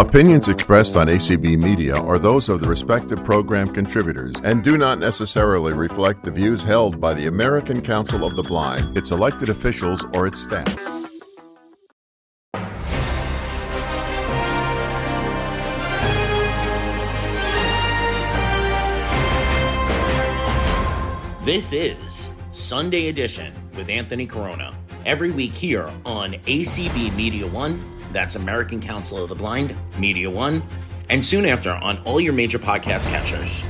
Opinions expressed on ACB Media are those of the respective program contributors and do not necessarily reflect the views held by the American Council of the Blind, its elected officials, or its staff. This is Sunday Edition with Anthony Corona. Every week here on ACB Media One, that's American Council of the Blind, Media One, and soon after on all your major podcast catchers.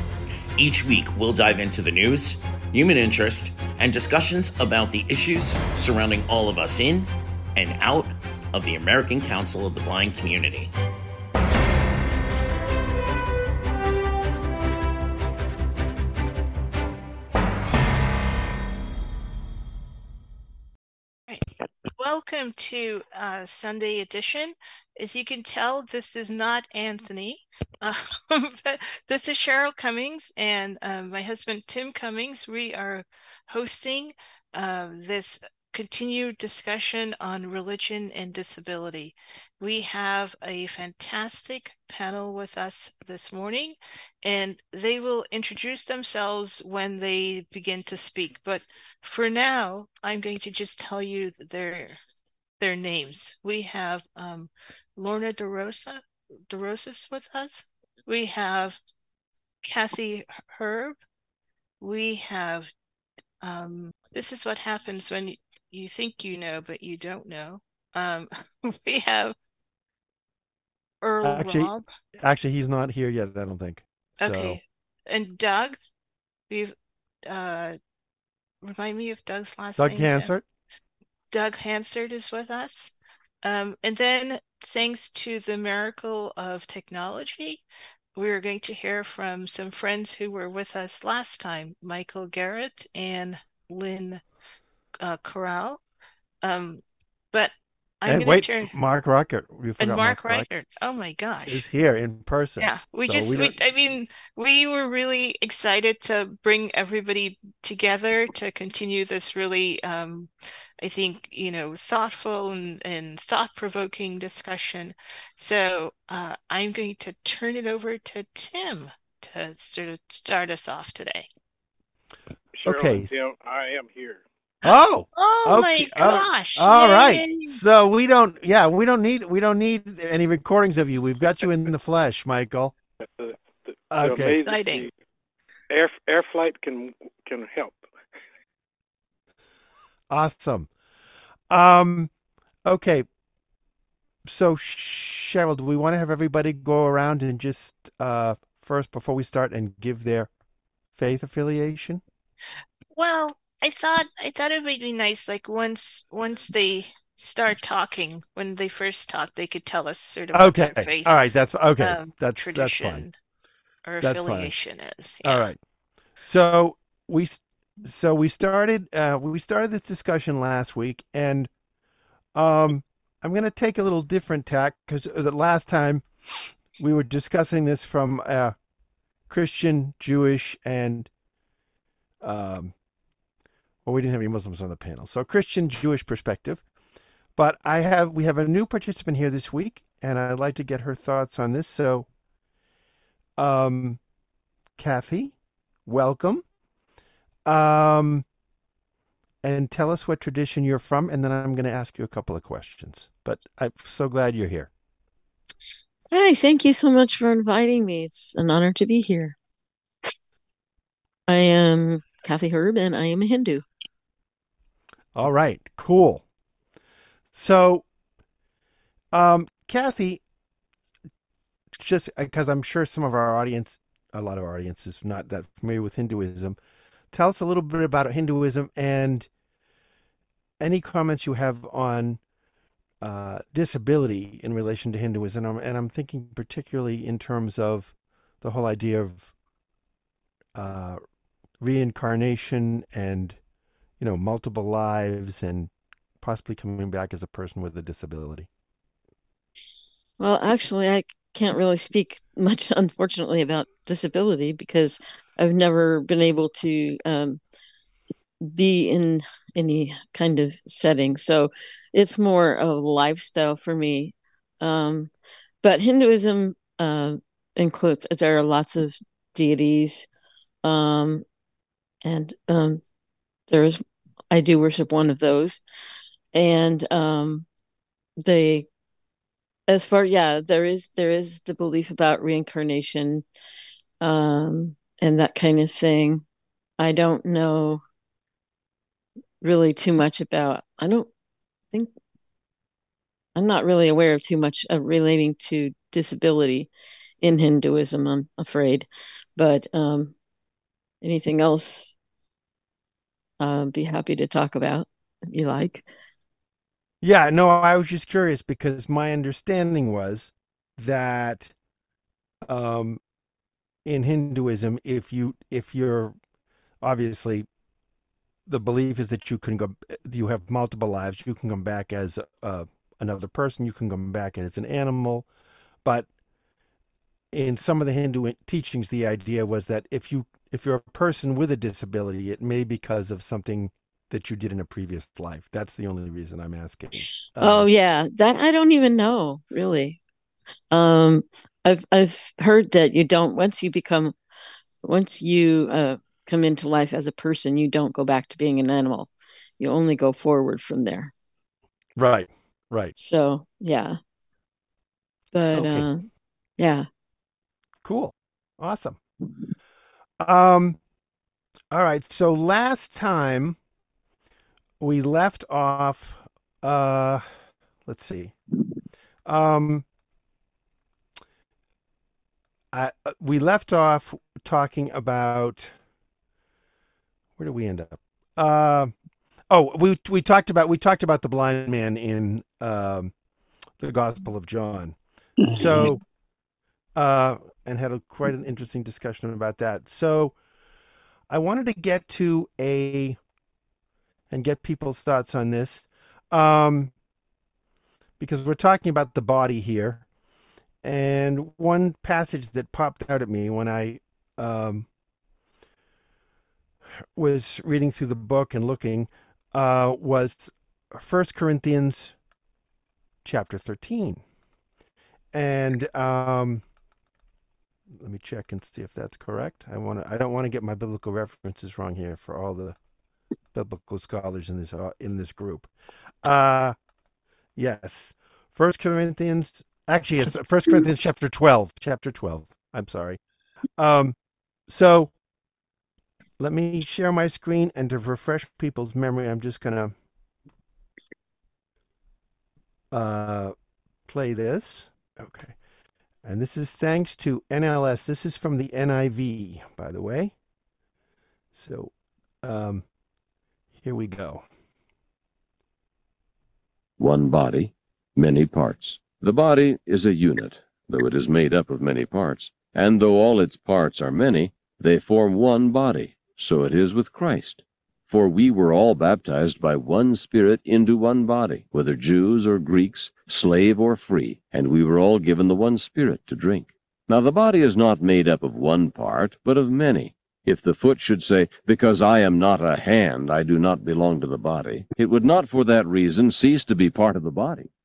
Each week, we'll dive into the news, human interest, and discussions about the issues surrounding all of us in and out of the American Council of the Blind community. Welcome to uh, Sunday edition. As you can tell, this is not Anthony. Uh, this is Cheryl Cumings and uh, my husband Tim Cumings. We are hosting uh, this continued discussion on religion and disability. We have a fantastic panel with us this morning, and they will introduce themselves when they begin to speak. But for now, I'm going to just tell you their their names. We have um, Lorna DeRosa, DeRosas with us. We have Kathy Herb. We have um, this is what happens when you think you know, but you don't know. Um, we have Earl actually, Raab. Actually, he's not here yet. I don't think. So. Okay, and Doug. We've uh, remind me of Doug's last Doug name. Hansard. Doug Hansard is with us. Um, and then, thanks to the miracle of technology, we're going to hear from some friends who were with us last time Michael Garrett and Lynn uh, Corral. Um, but I'm and going wait, turn. Mark Reichert. and Mark, Reichert. Oh my gosh. is here in person. Yeah, we So just. We we, I mean, we were really excited to bring everybody together to continue this really, um, I think, you know, thoughtful and, and thought-provoking discussion. So uh, I'm going to turn it over to Tim to sort of start us off today. Cheryl Okay. Tim, I am here. Oh, Oh my Okay, uh, gosh! all right. So we don't. Yeah, we don't need. We don't need any recordings of you. We've got you in the flesh, Michael. The, the, the Okay. amazing- Exciting. Air air flight can can help. Awesome. Um. Okay. So Cheryl, do we want to have everybody go around and just uh first before we start and give their faith affiliation? Well, I thought I thought it would be nice, like once once they start talking, when they first talk, they could tell us sort of what Okay. their faith All right. That's okay. um, that's that's fine. or That's fine. affiliation is. All Yeah. right. So we so we started uh we started this discussion last week and um I'm going to take a little different tack cuz the last time we were discussing this from a Christian, Jewish and um well we didn't have any Muslims on the panel. So Christian Jewish perspective. But I have we have a new participant here this week and I'd like to get her thoughts on this. So um Kathy, welcome. Um, and tell us what tradition you're from, and then I'm going to ask you a couple of questions. But I'm so glad you're here. Hi, thank you so much for inviting me. It's an honor to be here. I am Kathy Herb and I am a Hindu. All right, cool. So, um, Kathy, just because I'm sure some of our audience, a lot of our audience is not that familiar with Hinduism, tell us a little bit about Hinduism and any comments you have on uh, disability in relation to Hinduism. And I'm, and I'm thinking particularly in terms of the whole idea of uh, reincarnation and, you know, multiple lives and possibly coming back as a person with a disability. Well, actually, I can't really speak much, unfortunately, about disability because I've never been able to um, be in any kind of setting. So it's more of a lifestyle for me. Um, but Hinduism uh, includes there are lots of deities, um, and um, there is I do worship one of those, and um, they as far yeah there is there is the belief about reincarnation um, and that kind of thing. I don't know really too much about. I don't think I'm not really aware of too much relating to disability in Hinduism. I'm afraid, but um, anything else, Uh, be happy to talk about if you like. Yeah, no, I was just curious because my understanding was that um, in Hinduism, if you if you're obviously the belief is that you can go you have multiple lives. You can come back as uh, another person. You can come back as an animal. But in some of the hindu teachings the idea was that if you if you're a person with a disability it may be because of something that you did in a previous life that's the only reason i'm asking um, oh yeah that i don't even know really um i've i've heard that you don't once you become once you uh come into life as a person, you don't go back to being an animal. You only go forward from there. Right. Right. So, yeah. But okay. uh yeah. Cool. Awesome. Um all right. So last time we left off uh let's see. Um I, uh, we left off talking about where did we end up? Uh, oh, we we talked about we talked about the blind man in um, the Gospel of John. So, uh, and had a, quite an interesting discussion about that. So, I wanted to get to a and get people's thoughts on this, um, because we're talking about the body here, and one passage that popped out at me when I um, was reading through the book and looking uh, was First Corinthians chapter thirteen, and um, let me check and see if that's correct. I want to. I don't want to get my biblical references wrong here for all the biblical scholars in this uh, in this group. Uh, yes, First Corinthians. Actually, it's First Corinthians chapter twelve. Chapter twelve. I'm sorry. Um, so let me share my screen and to refresh people's memory, I'm just going to uh, play this. Okay. And this is thanks to NLS. This is from the NIV, by the way. So um, here we go. One body, many parts. The body is a unit, though it is made up of many parts. And though all its parts are many, they form one body. So it is with Christ. For we were all baptized by one Spirit into one body, whether Jews or Greeks, slave or free, and we were all given the one Spirit to drink. Now the body is not made up of one part, but of many. If the foot should say, Because I am not a hand, I do not belong to the body, it would not for that reason cease to be part of the body.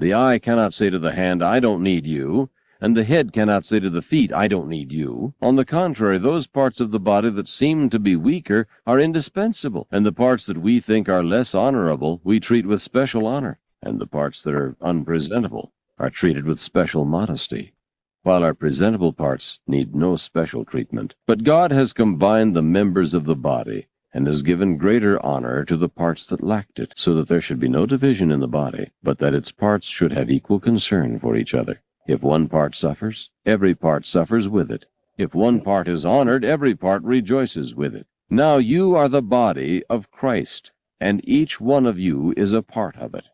The eye cannot say to the hand, I don't need you, and the head cannot say to the feet, I don't need you. On the contrary, those parts of the body that seem to be weaker are indispensable, and the parts that we think are less honorable we treat with special honor, and the parts that are unpresentable are treated with special modesty while our presentable parts need no special treatment. But God has combined the members of the body and has given greater honor to the parts that lacked it, so that there should be no division in the body, but that its parts should have equal concern for each other. If one part suffers, every part suffers with it. If one part is honored, every part rejoices with it. Now you are the body of Christ, and each one of you is a part of it.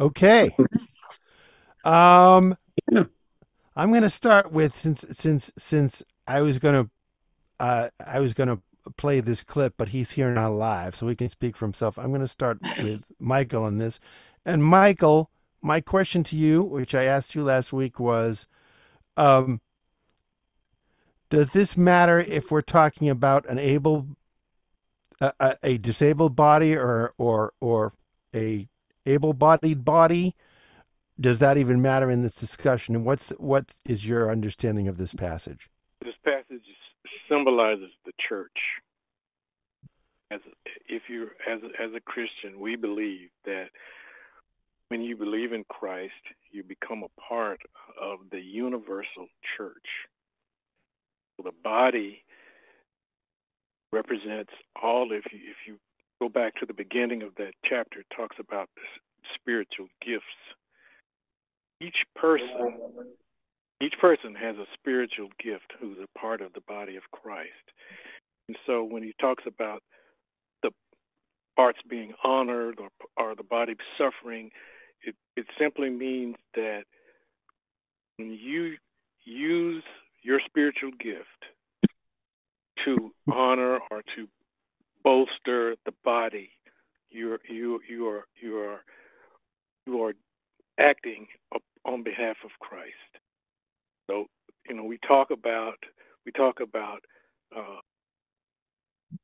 Okay. Um, I'm going to start with since since since I was going to uh, I was going to play this clip, but he's here not live, so he can speak for himself. I'm going to start with Michael on this. And Michael, my question to you, which I asked you last week, was, um, does this matter if we're talking about an able, a, a disabled body, or or or a able-bodied body? Does that even matter in this discussion? And what's what is your understanding of this passage? This passage symbolizes the church. As if you as as a Christian, we believe that when you believe in Christ, you become a part of the universal church. The body represents all. If you if you go back to the beginning of that chapter, it talks about the spiritual gifts. Each person each person has a spiritual gift who's a part of the body of Christ. And so when he talks about the parts being honored or, or the body suffering, it, it simply means that when you use your spiritual gift to honor or to bolster the body, you're you you are you are you are acting on behalf of Christ. So you know, we talk about we talk about uh,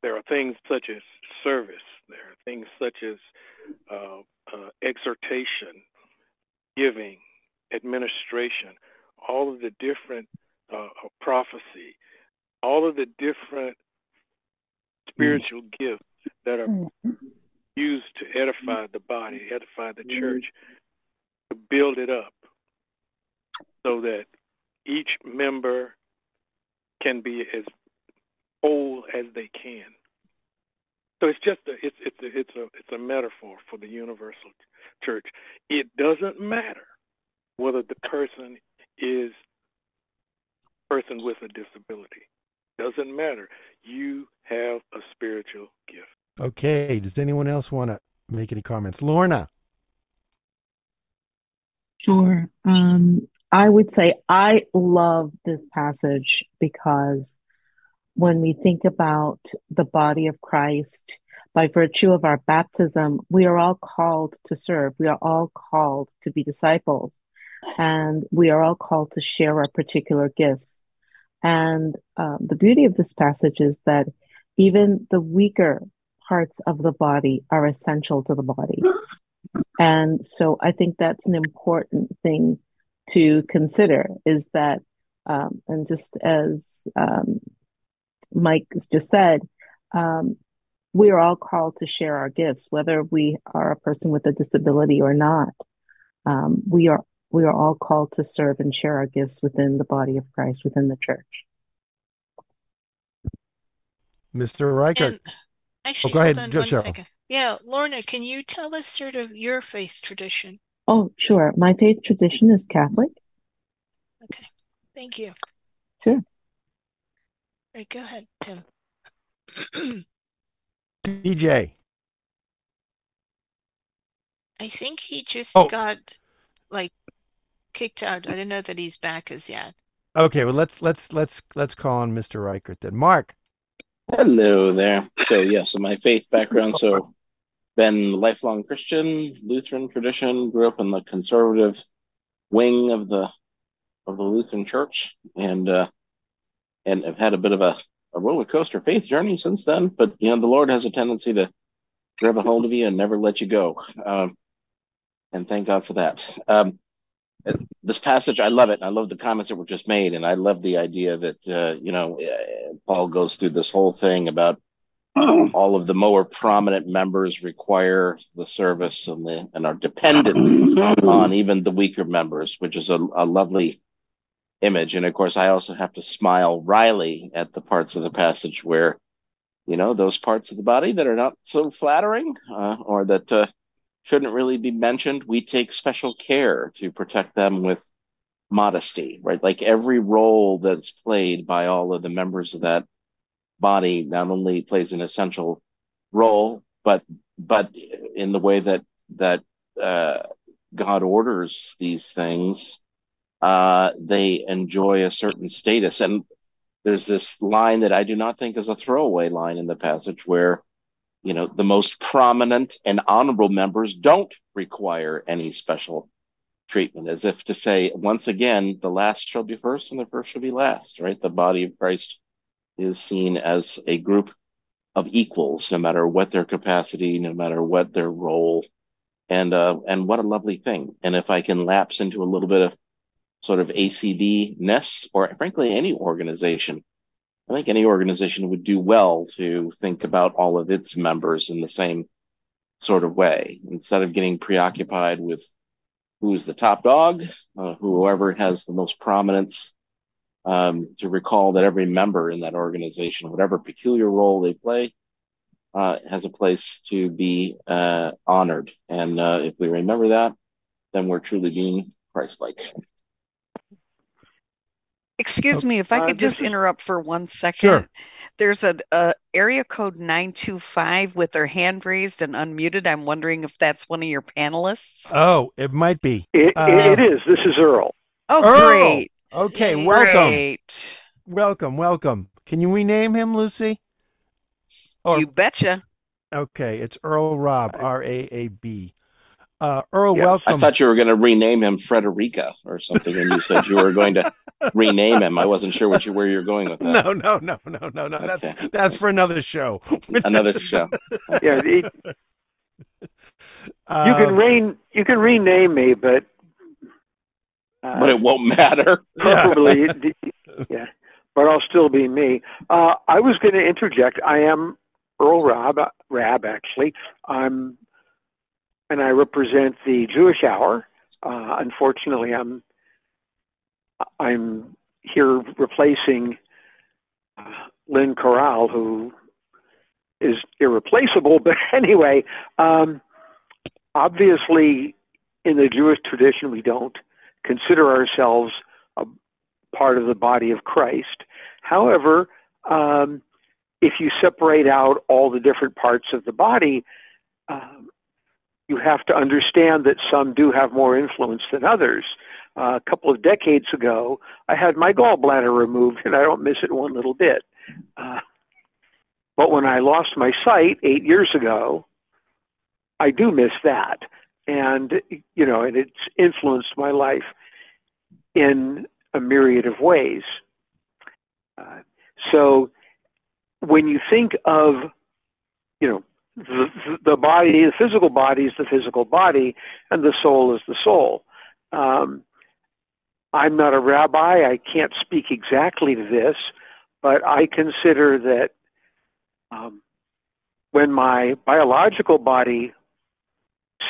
there are things such as service. There are things such as uh, uh, exhortation, giving, administration, all of the different uh, prophecy, all of the different spiritual gifts that are mm. used to edify the body, edify the church, to build it up so that each member can be as whole as they can. So it's just a it's it's a, it's a it's a metaphor for the universal church. It doesn't matter whether the person is a person with a disability. Doesn't matter. You have a spiritual gift. Okay. Does anyone else want to make any comments? Lorna. Sure. Um, I would say I love this passage because when we think about the body of Christ, by virtue of our baptism, we are all called to serve. We are all called to be disciples. And we are all called to share our particular gifts. And um, the beauty of this passage is that even the weaker parts of the body are essential to the body. And so I think that's an important thing to consider is that, um, and just as um, Mike just said, um, we are all called to share our gifts, whether we are a person with a disability or not. Um, we are we are all called to serve and share our gifts within the body of Christ, within the church. Mr. Reichert. And actually, oh, go ahead, on one second. Yeah, Lorna, can you tell us sort of your faith tradition? Oh, sure. My faith tradition is Catholic. Okay. Thank you. Sure. Right, go ahead, Tim. DJ. I think he just oh. got like kicked out. I don't know that he's back as yet. Okay, well let's let's let's let's call on Mr. Reichert then. Mark. Hello there. So yes, yeah, so my faith background. So been lifelong Christian, Lutheran tradition, grew up in the conservative wing of the of the Lutheran Church, and uh, and have had a bit of a, a roller coaster faith journey since then. But you know, the Lord has a tendency to grab a hold of you and never let you go, um, and thank God for that. Um, this passage, I love it. I love the comments that were just made, and I love the idea that uh, you know Paul goes through this whole thing about all of the more prominent members require the service and the and are dependent on even the weaker members, which is a, a lovely image. And of course, I also have to smile wryly at the parts of the passage where, you know, those parts of the body that are not so flattering uh, or that uh, shouldn't really be mentioned, we take special care to protect them with modesty, right? Like every role that's played by all of the members of that body not only plays an essential role, but but in the way that that uh, God orders these things, uh, they enjoy a certain status. And there's this line that I do not think is a throwaway line in the passage where, you know, the most prominent and honorable members don't require any special treatment, as if to say, once again, the last shall be first and the first shall be last, right? The body of Christ is seen as a group of equals, no matter what their capacity, no matter what their role. And, uh, and what a lovely thing. And if I can lapse into a little bit of sort of ACB ness, or frankly, any organization, I think any organization would do well to think about all of its members in the same sort of way instead of getting preoccupied with who's the top dog, uh, whoever has the most prominence, um, to recall that every member in that organization, whatever peculiar role they play, uh, has a place to be uh, honored. And uh, if we remember that, then we're truly being Christ-like. Excuse me, if I Uh, could just interrupt for one second. Sure. There's a, a area code 925 with their hand raised and unmuted. I'm wondering if that's one of your panelists. Oh, it might be. It, Uh, it, it is. This is Earl. oh, Earl! great. Okay, welcome. Great. Welcome, welcome. Can you rename him, Lucy? Or You betcha. okay, it's Earl Raab, R A A B. Uh, Earl, welcome. I thought you were going to rename him Frederica or something, and you said you were going to rename him. I wasn't sure what you where you're going with that. No, no, no, no, no, no. Okay. That's that's for another show. Another show. Yeah, it, Uh, you can rein you can rename me, but uh, But it won't matter. Probably yeah. But I'll still be me. Uh, I was going to interject. I am Earl Rab, Rab actually. I'm, and I represent the Jewish Hour. Uh, unfortunately, I'm I'm here replacing uh, Lynn Corral, who is irreplaceable. But anyway, um, obviously, in the Jewish tradition, we don't consider ourselves a part of the body of Christ. However, um, if you separate out all the different parts of the body, um, you have to understand that some do have more influence than others. Uh, a couple of decades ago, I had my gallbladder removed, and I don't miss it one little bit. Uh, but when I lost my sight eight years ago, I do miss that. And, you know, and it's influenced my life in a myriad of ways. Uh, so when you think of, you know, the, the body, the physical body is the physical body, and the soul is the soul. Um, I'm not a rabbi. I can't speak exactly to this, but I consider that um, when my biological body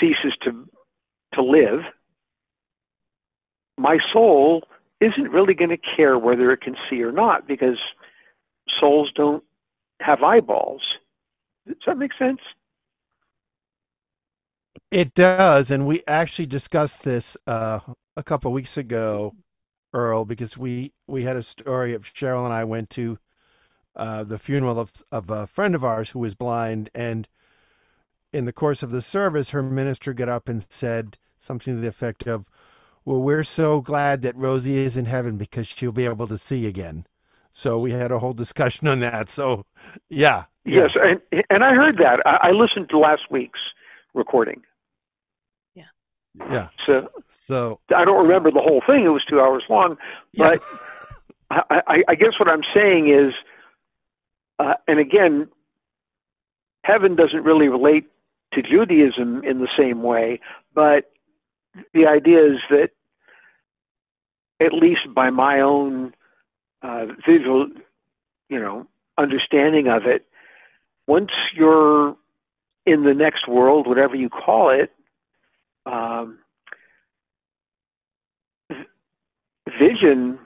ceases to to live, my soul isn't really going to care whether it can see or not because souls don't have eyeballs. Does that make sense? It does, and we actually discussed this uh, a couple weeks ago, Earl, because we we had a story of Cheryl and I went to uh, the funeral of of a friend of ours who was blind, and in the course of the service, her minister got up and said something to the effect of, "Well, we're so glad that Rosie is in heaven because she'll be able to see again." So we had a whole discussion on that. So, yeah, yeah. Yes, and and I heard that. I, I listened to last week's recording, yeah. Yeah. So So I don't remember the whole thing. It was two hours long, yeah. but I, I, I guess what I'm saying is, uh, and again, heaven doesn't really relate to Judaism in the same way, but the idea is that, at least by my own uh, visual, you know, understanding of it, once you're in the next world, whatever you call it, um, vision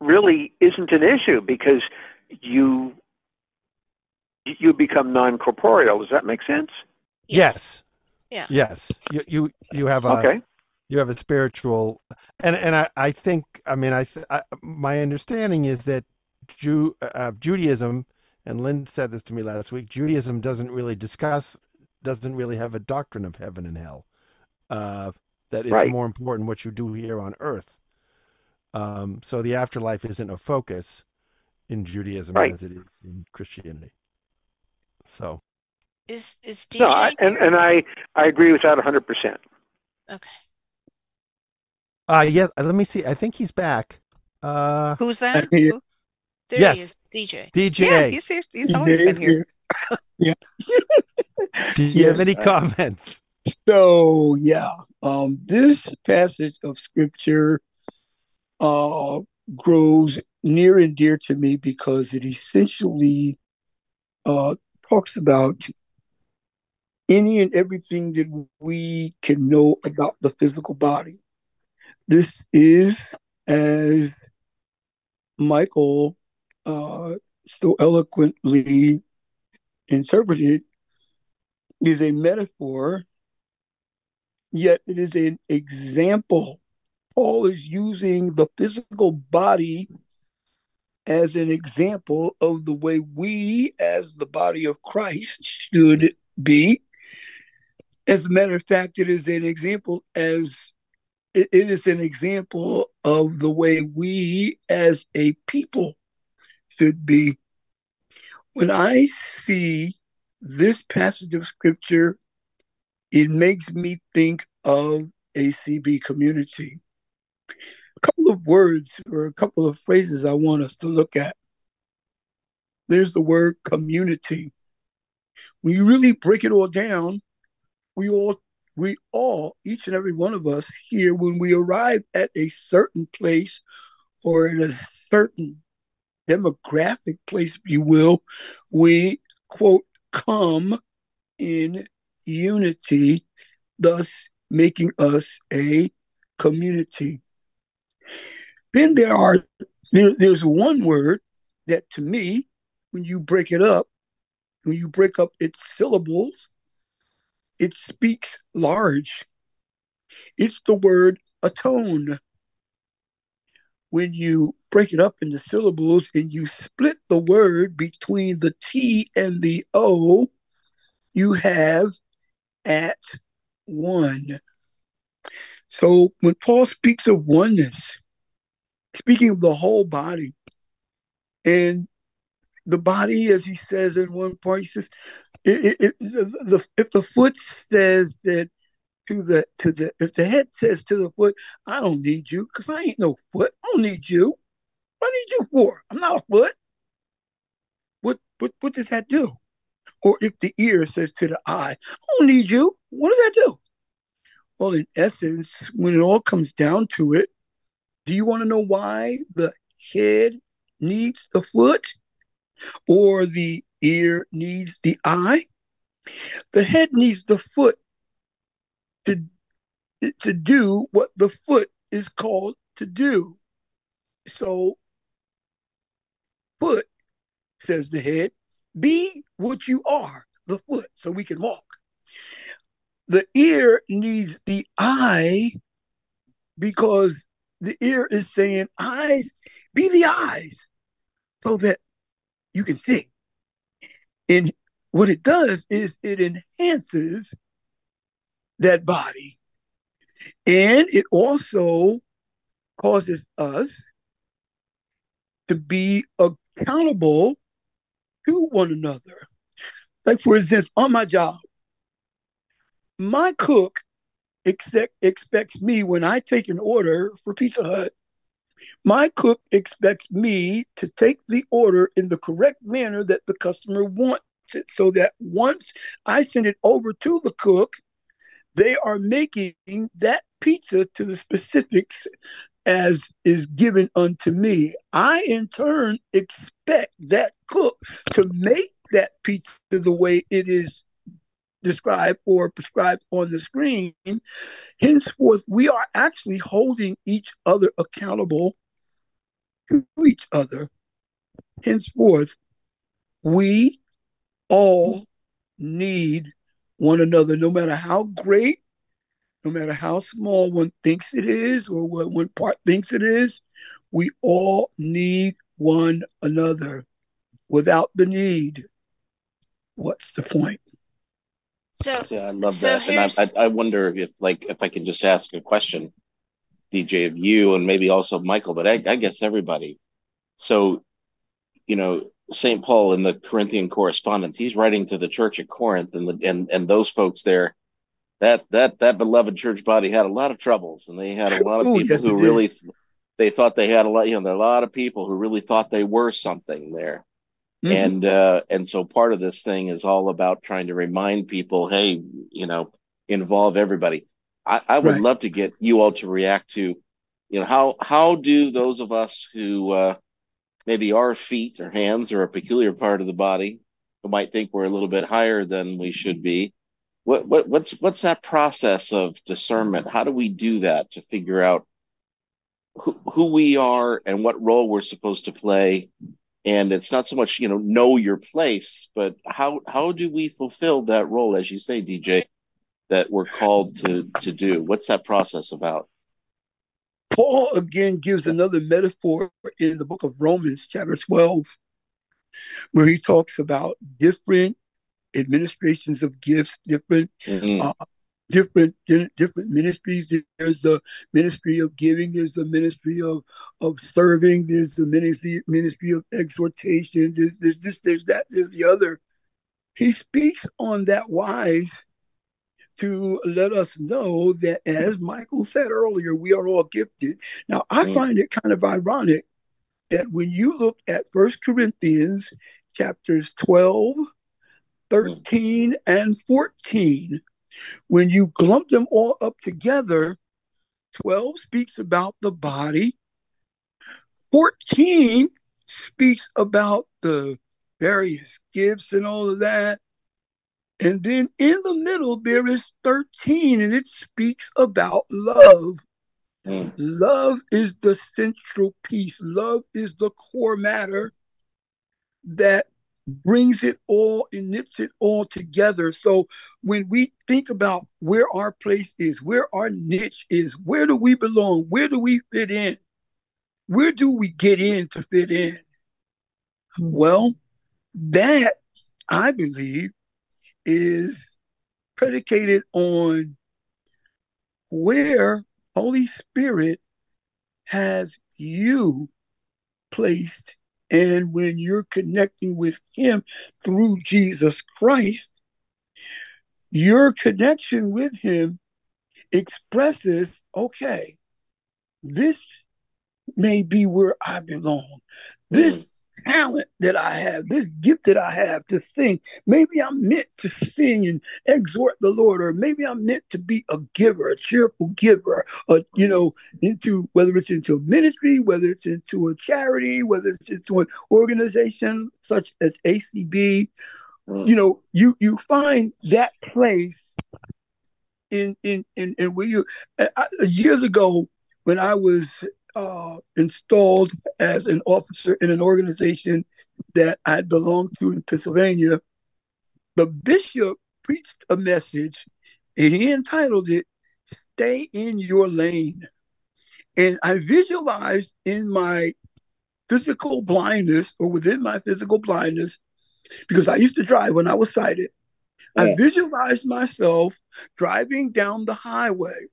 really isn't an issue because you you become non-corporeal. Does that make sense? Yes. Yeah. Yes. You you you have a Okay. you have a spiritual and and I I think I mean I, th- I my understanding is that Jew uh, Judaism and Lynn said this to me last week. Judaism doesn't really discuss doesn't really have a doctrine of heaven and hell. Uh, that it's Right. more important what you do here on earth. Um, so the afterlife isn't a focus in Judaism Right. as it is in Christianity. So Is is DJ No, I, and and I I agree with that 100. percent okay? uh yeah, let me see. I think he's back. Uh Who's that? Who? There Yes. he is, DJ. DJ, Yeah, he's here. He's always been here. Yeah. do you have any uh, comments? So yeah, um, this passage of scripture uh, grows near and dear to me because it essentially uh, talks about any and everything that we can know about the physical body. This is, as Michael uh, so eloquently interpreted, is a metaphor yet it is an example. Paul is using the physical body as an example of the way we, as the body of Christ, should be. As a matter of fact, it is an example as it is an example of the way we as a people should be. When I see this passage of scripture it makes me think of ACB community. A couple of words or a couple of phrases I want us to look at. There's the word community. When you really break it all down, we all we all, each and every one of us here, when we arrive at a certain place or in a certain demographic place, if you will, we quote come in unity, thus making us a community. Then there are there, there's one word that to me, when you break it up, when you break up its syllables, it speaks large. It's the word atone. When you break it up into syllables and you split the word between the T and the O, you have at one. So when Paul speaks of oneness, speaking of the whole body, and the body, as he says in one part, he says, it, it, the, if the foot says that to the to the if the head says to the foot, I don't need you because I ain't no foot. I don't need you. What I need you for? I'm not a foot. What what what does that do? Or if the ear says to the eye, I don't need you. What does that do? Well, in essence, when it all comes down to it, do you want to know why the head needs the foot or the ear needs the eye? The head needs the foot to, to do what the foot is called to do. So, foot, says the head, be what you are, the foot, so we can walk. The ear needs the eye because the ear is saying, eyes, be the eyes, so that you can see. And what it does is it enhances that body. And it also causes us to be accountable to one another. Like, for instance, on my job, my cook expect, expects me when I take an order for Pizza Hut, my cook expects me to take the order in the correct manner that the customer wants it so that once I send it over to the cook, they are making that pizza to the specifics as is given unto me. I, in turn, expect that cook to make that pizza the way it is described or prescribed on the screen. Henceforth, we are actually holding each other accountable to each other. Henceforth, we all need one another, no matter how great, no matter how small one thinks it is or what one part thinks it is, we all need one another. Without the need, what's the point? So, Yeah, I love so that, and here's I, I I wonder if like if I can just ask a question. DJ, of you and maybe also Michael, but I, I guess everybody. So, you know, St. Paul in the Corinthian correspondence, he's writing to the church at Corinth and the, and and those folks there. That that that beloved church body had a lot of troubles, and they had a lot of Oh, people yes, who it did. really they thought they had a lot. You know, there are a lot of people who really thought they were something there, Mhm. and uh, and so part of this thing is all about trying to remind people, hey, you know, involve everybody. I, I would Right. love to get you all to react to, you know, how how do those of us who uh, maybe our feet or hands are a peculiar part of the body, who might think we're a little bit higher than we should be. What what what's what's that process of discernment? How do we do that to figure out who who we are and what role we're supposed to play? And it's not so much, you know, know your place, but how how do we fulfill that role, as you say, DJ, that we're called to to do? What's that process about? Paul again gives another metaphor in the book of Romans, chapter 12, where he talks about different administrations of gifts, different Mhm. uh, different different ministries. There's the ministry of giving, there's the ministry of of serving, there's the ministry ministry of exhortation, there's, there's this, there's that, there's the other. He speaks on that wise to let us know that, as Michael said earlier, we are all gifted. Now, I Mm. find it kind of ironic that when you look at First Corinthians chapters 12, 13, and 14, when you clump them all up together, 12 speaks about the body, 14 speaks about the various gifts and all of that. And then in the middle, there is 13, and it speaks about love. Mm. Love is the central piece, love is the core matter that brings it all and knits it all together. So when we think about where our place is, where our niche is, where do we belong, where do we fit in, where do we get in to fit in? Well, that I believe is predicated on where Holy Spirit has you placed. And when you're connecting with Him through Jesus Christ, your connection with Him expresses okay, this may be where I belong. This mm. Talent that I have, this gift that I have to sing, maybe I'm meant to sing and exhort the Lord, or maybe I'm meant to be a giver, a cheerful giver, or you know, into whether it's into a ministry, whether it's into a charity, whether it's into an organization such as ACB. You know, you you find that place in in in, in where you uh, uh, years ago when I was uh, installed as an officer in an organization that I belonged to in Pennsylvania, the bishop preached a message and he entitled it Stay in Your Lane. And I visualized in my physical blindness or within my physical blindness, because I used to drive when I was sighted, I visualized myself driving down the highway.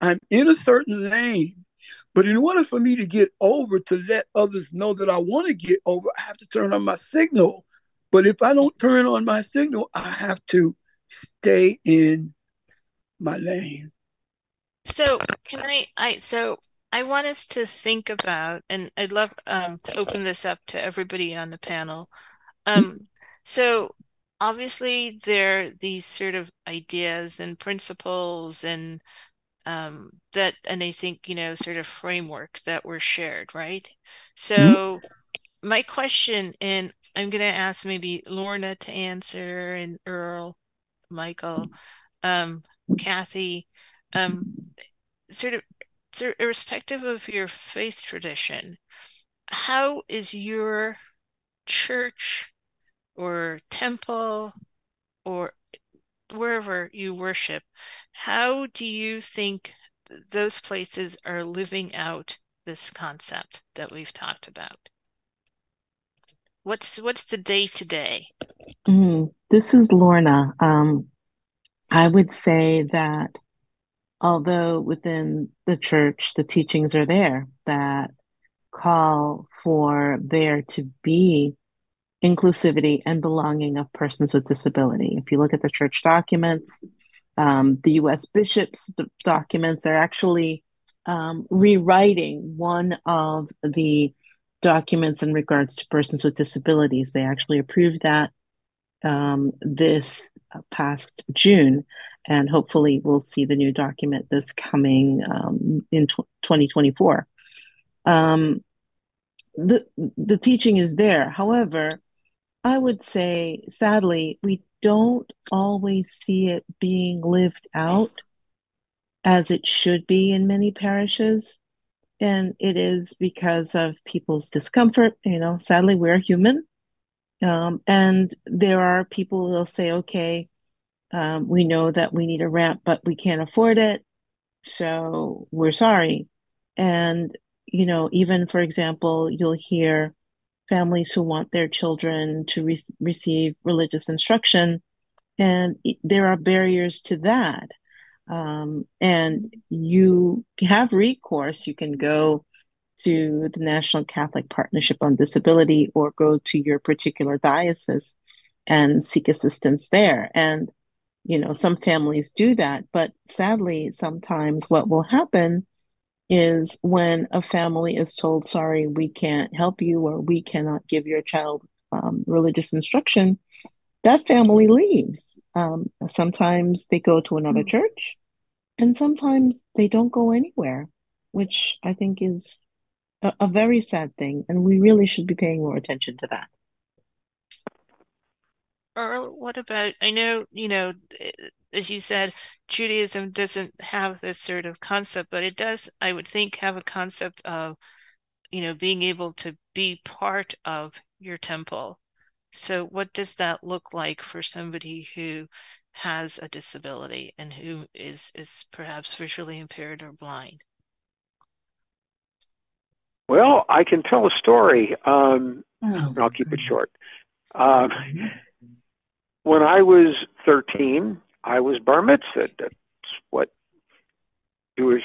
I'm in a certain lane, but in order for me to get over to let others know that I want to get over, I have to turn on my signal. But if I don't turn on my signal, I have to stay in my lane. So can I, I, so I want us to think about, and I'd love um, to open this up to everybody on the panel. Um, so obviously there are these sort of ideas and principles and um, that, and I think, you know, sort of frameworks that were shared, right? So my question, and I'm going to ask maybe Lorna to answer and Earl, Michael, um, Kathy, um, sort of, sort of irrespective of your faith tradition, how is your church or temple or wherever you worship, how do you think those places are living out this concept that we've talked about? What's what's the day to day? Mm, this is Lorna. Um, I would say that although within the church, the teachings are there that call for there to be inclusivity and belonging of persons with disability. If you look at the church documents, um, the U.S. bishops' documents are actually um, rewriting one of the documents in regards to persons with disabilities. They actually approved that um, this past June, and hopefully we'll see the new document this coming um, in tw- 2024. Um, the the teaching is there. However, I would say, sadly, we don't always see it being lived out as it should be in many parishes. And it is because of people's discomfort. You know, sadly, we're human. Um, and there are people who will say, okay, um, we know that we need a ramp, but we can't afford it. So we're sorry. And, you know, even for example, you'll hear families who want their children to re- receive religious instruction, and there are barriers to that. Um, and you have recourse. You can go to the National Catholic Partnership on Disability or go to your particular diocese and seek assistance there. And, you know, some families do that. But sadly, sometimes what will happen is when a family is told, sorry, we can't help you or we cannot give your child um, religious instruction, that family leaves. Um, sometimes they go to another mm-hmm. church and sometimes they don't go anywhere, which I think is a, a very sad thing. And we really should be paying more attention to that. Earl, what about? I know, you know, as you said, Judaism doesn't have this sort of concept, but it does, I would think, have a concept of, you know, being able to be part of your temple. So, what does that look like for somebody who has a disability and who is is perhaps visually impaired or blind? Well, I can tell a story. Um, oh, I'll keep it short. Um, when I was 13, I was bar mitzvah. That's what Jewish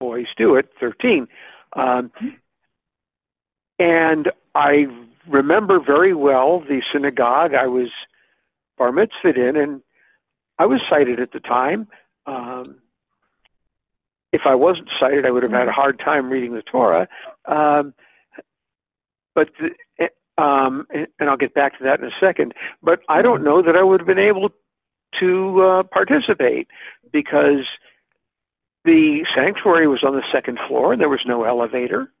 boys do at 13. Um, and I remember very well the synagogue I was bar mitzvahed in, and I was sighted at the time. Um, if I wasn't sighted, I would have had a hard time reading the Torah. Um, but the, um, and, and I'll get back to that in a second. But I don't know that I would have been able to uh, participate because the sanctuary was on the second floor and there was no elevator.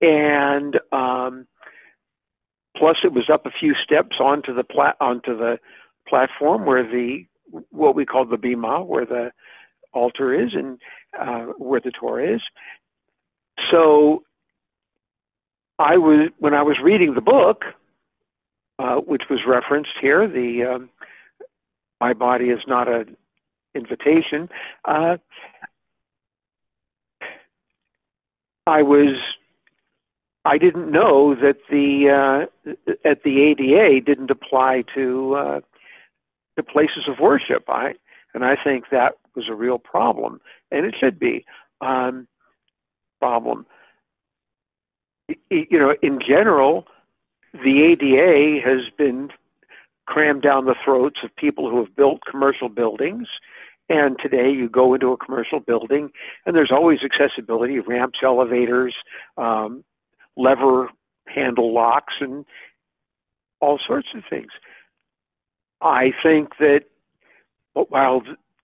And um, plus, it was up a few steps onto the plat onto the platform where the what we call the bima, where the altar is and uh, where the Torah is. So I was when I was reading the book, uh, which was referenced here, the um, "My body is not an invitation." Uh, I was I didn't know that the uh, at the ADA didn't apply to uh, the places of worship. I and I think that was a real problem, and it should be um, problem you know, in general, the ADA has been crammed down the throats of people who have built commercial buildings. And today you go into a commercial building and there's always accessibility, ramps, elevators, um, lever handle locks, and all sorts of things. I think that while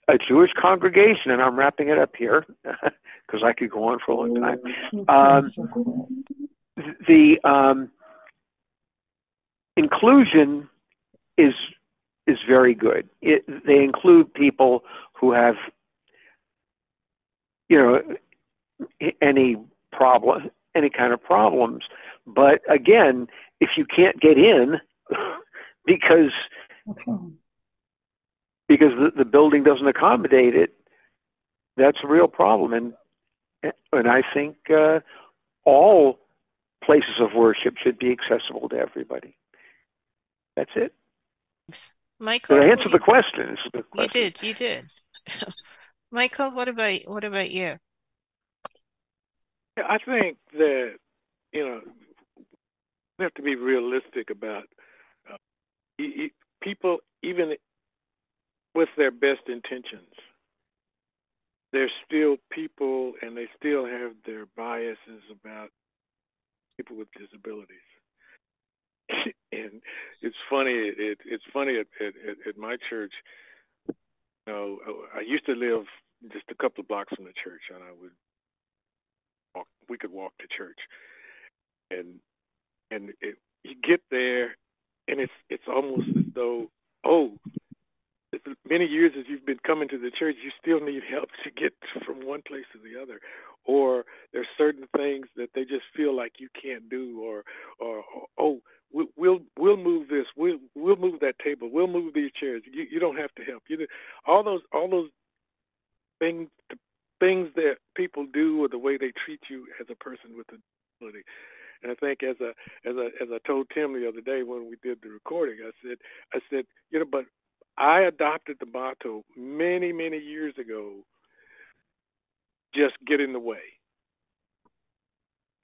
a Jewish congregation, and I'm wrapping it up here because I could go on for a long time. Um, the um, inclusion is is very good. It, they include people who have, you know, any problem, any kind of problems. But again, if you can't get in because because the, the building doesn't accommodate it, that's a real problem. And and I think uh, all places of worship should be accessible to everybody. That's it. Michael, did I answer the question? the question? You did. You did. Michael, what about what about you? I think that you know we have to be realistic about uh, people, even with their best intentions. they're still people, and they still have their biases about people with disabilities. And it's funny. It, it's funny at, at, at my church. You know, I used to live just a couple of blocks from the church, and I would walk. We could walk to church, and and it, you get there, and it's it's almost as though, oh, as many years as you've been coming to the church, you still need help to get from one place to the other, or there's certain things that they just feel like you can't do, or or, or oh, we'll we'll move this, we'll we'll move that table, we'll move these chairs. You you don't have to help. You all those all those things things that people do or the way they treat you as a person with a disability. And I think as a as a as I told Tim the other day when we did the recording, I said I said you know, but I adopted the motto many many years ago. Just get in the way.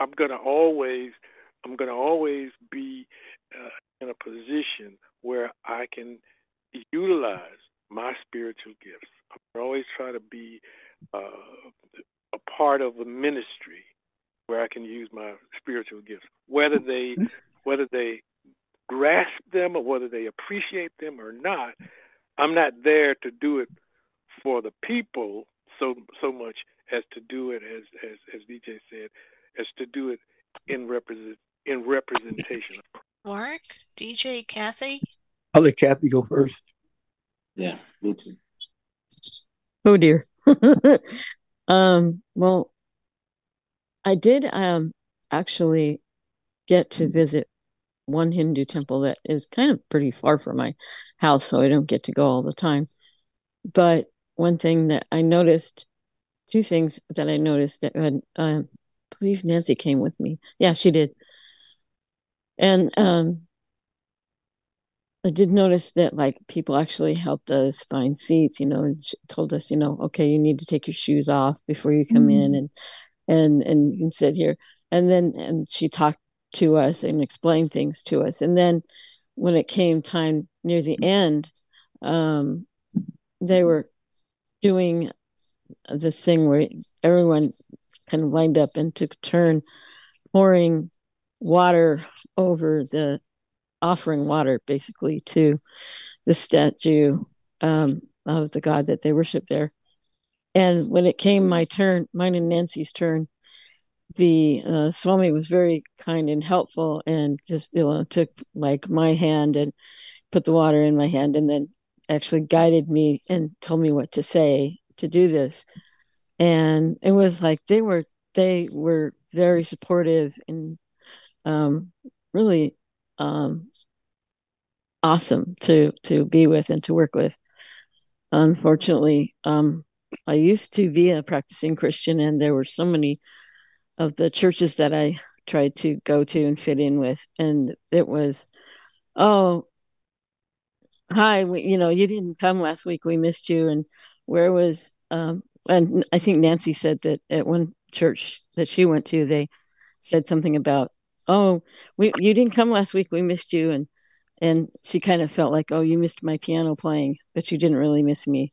I'm gonna always I'm gonna always be uh, in a position where I can utilize my spiritual gifts. I'm always try to be uh, a part of a ministry where I can use my spiritual gifts, whether they whether they grasp them or whether they appreciate them or not. I'm not there to do it for the people so so much as to do it as as as DJ said, as to do it in represent in representation. Mark, DJ, Kathy. I'll let Kathy go first. Yeah, me too. Oh dear. um, well, I did um actually get to visit one Hindu temple that is kind of pretty far from my house, so I don't get to go all the time. But one thing that I noticed, two things that I noticed that had, uh, I believe Nancy came with me. Yeah, she did. And um, I did notice that like people actually helped us find seats, you know, and told us, you know, okay, you need to take your shoes off before you come mm. in and and and you can sit here. And then and she talked to us and explained things to us. And then when it came time near the end, um, they were doing this thing where everyone kind of lined up and took a turn pouring water over the offering water basically to the statue um, of the god that they worship there. And when it came my turn, mine and Nancy's turn, the uh, Swami was very kind and helpful and just you know took like my hand and put the water in my hand and then actually guided me and told me what to say to do this. And it was like they were they were very supportive and um, really um, awesome to to be with and to work with. Unfortunately, um, I used to be a practicing Christian, and there were so many of the churches that I tried to go to and fit in with, and it was, oh, hi, we, you know, you didn't come last week, we missed you, and where was, um, and I think Nancy said that at one church that she went to, they said something about oh we you didn't come last week we missed you. And and she kind of felt like oh you missed my piano playing but you didn't really miss me.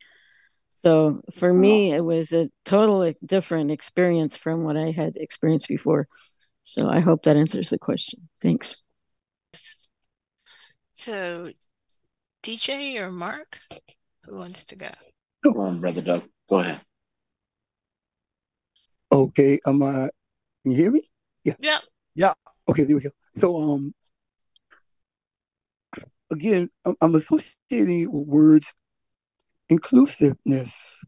So for me oh. it was a totally different experience from what i had experienced before. So i hope that answers the question. Thanks. So dj or mark? Who wants to go? Come on brother doug. Go ahead. Okay am i can you hear me? Yeah. Yeah. Yeah Okay, there we go. So, um, again, I'm associating words inclusiveness.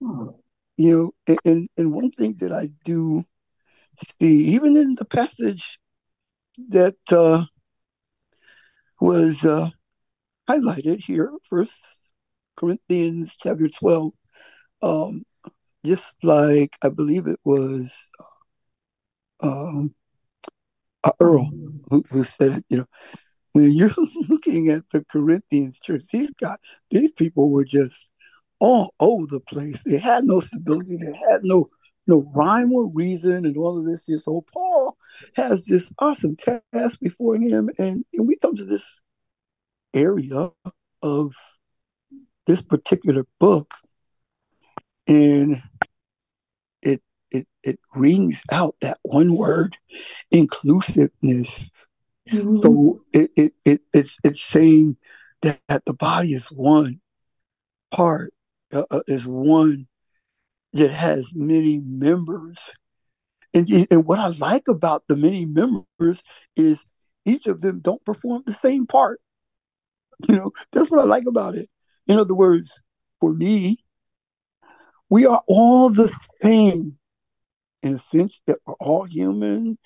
You know, and, and, one thing that I do see, even in the passage that uh, was uh, highlighted here, First Corinthians chapter twelve, um, just like I believe it was um, uh, Earl, who, who said it, you know, when you're looking at the Corinthians church, these guys, these people were just all over the place. They had no stability. They had no no rhyme or reason and all of this. So Paul has this awesome task before him, and, and we come to this area of this particular book, and it it rings out that one word, inclusiveness. Mm-hmm. So it, it it it's it's saying that, that the body is one part uh, uh is one that has many members. And, and what I like about the many members is each of them don't perform the same part. You know, that's what I like about it. In other words, for me, we are all the same in a sense that we're all human.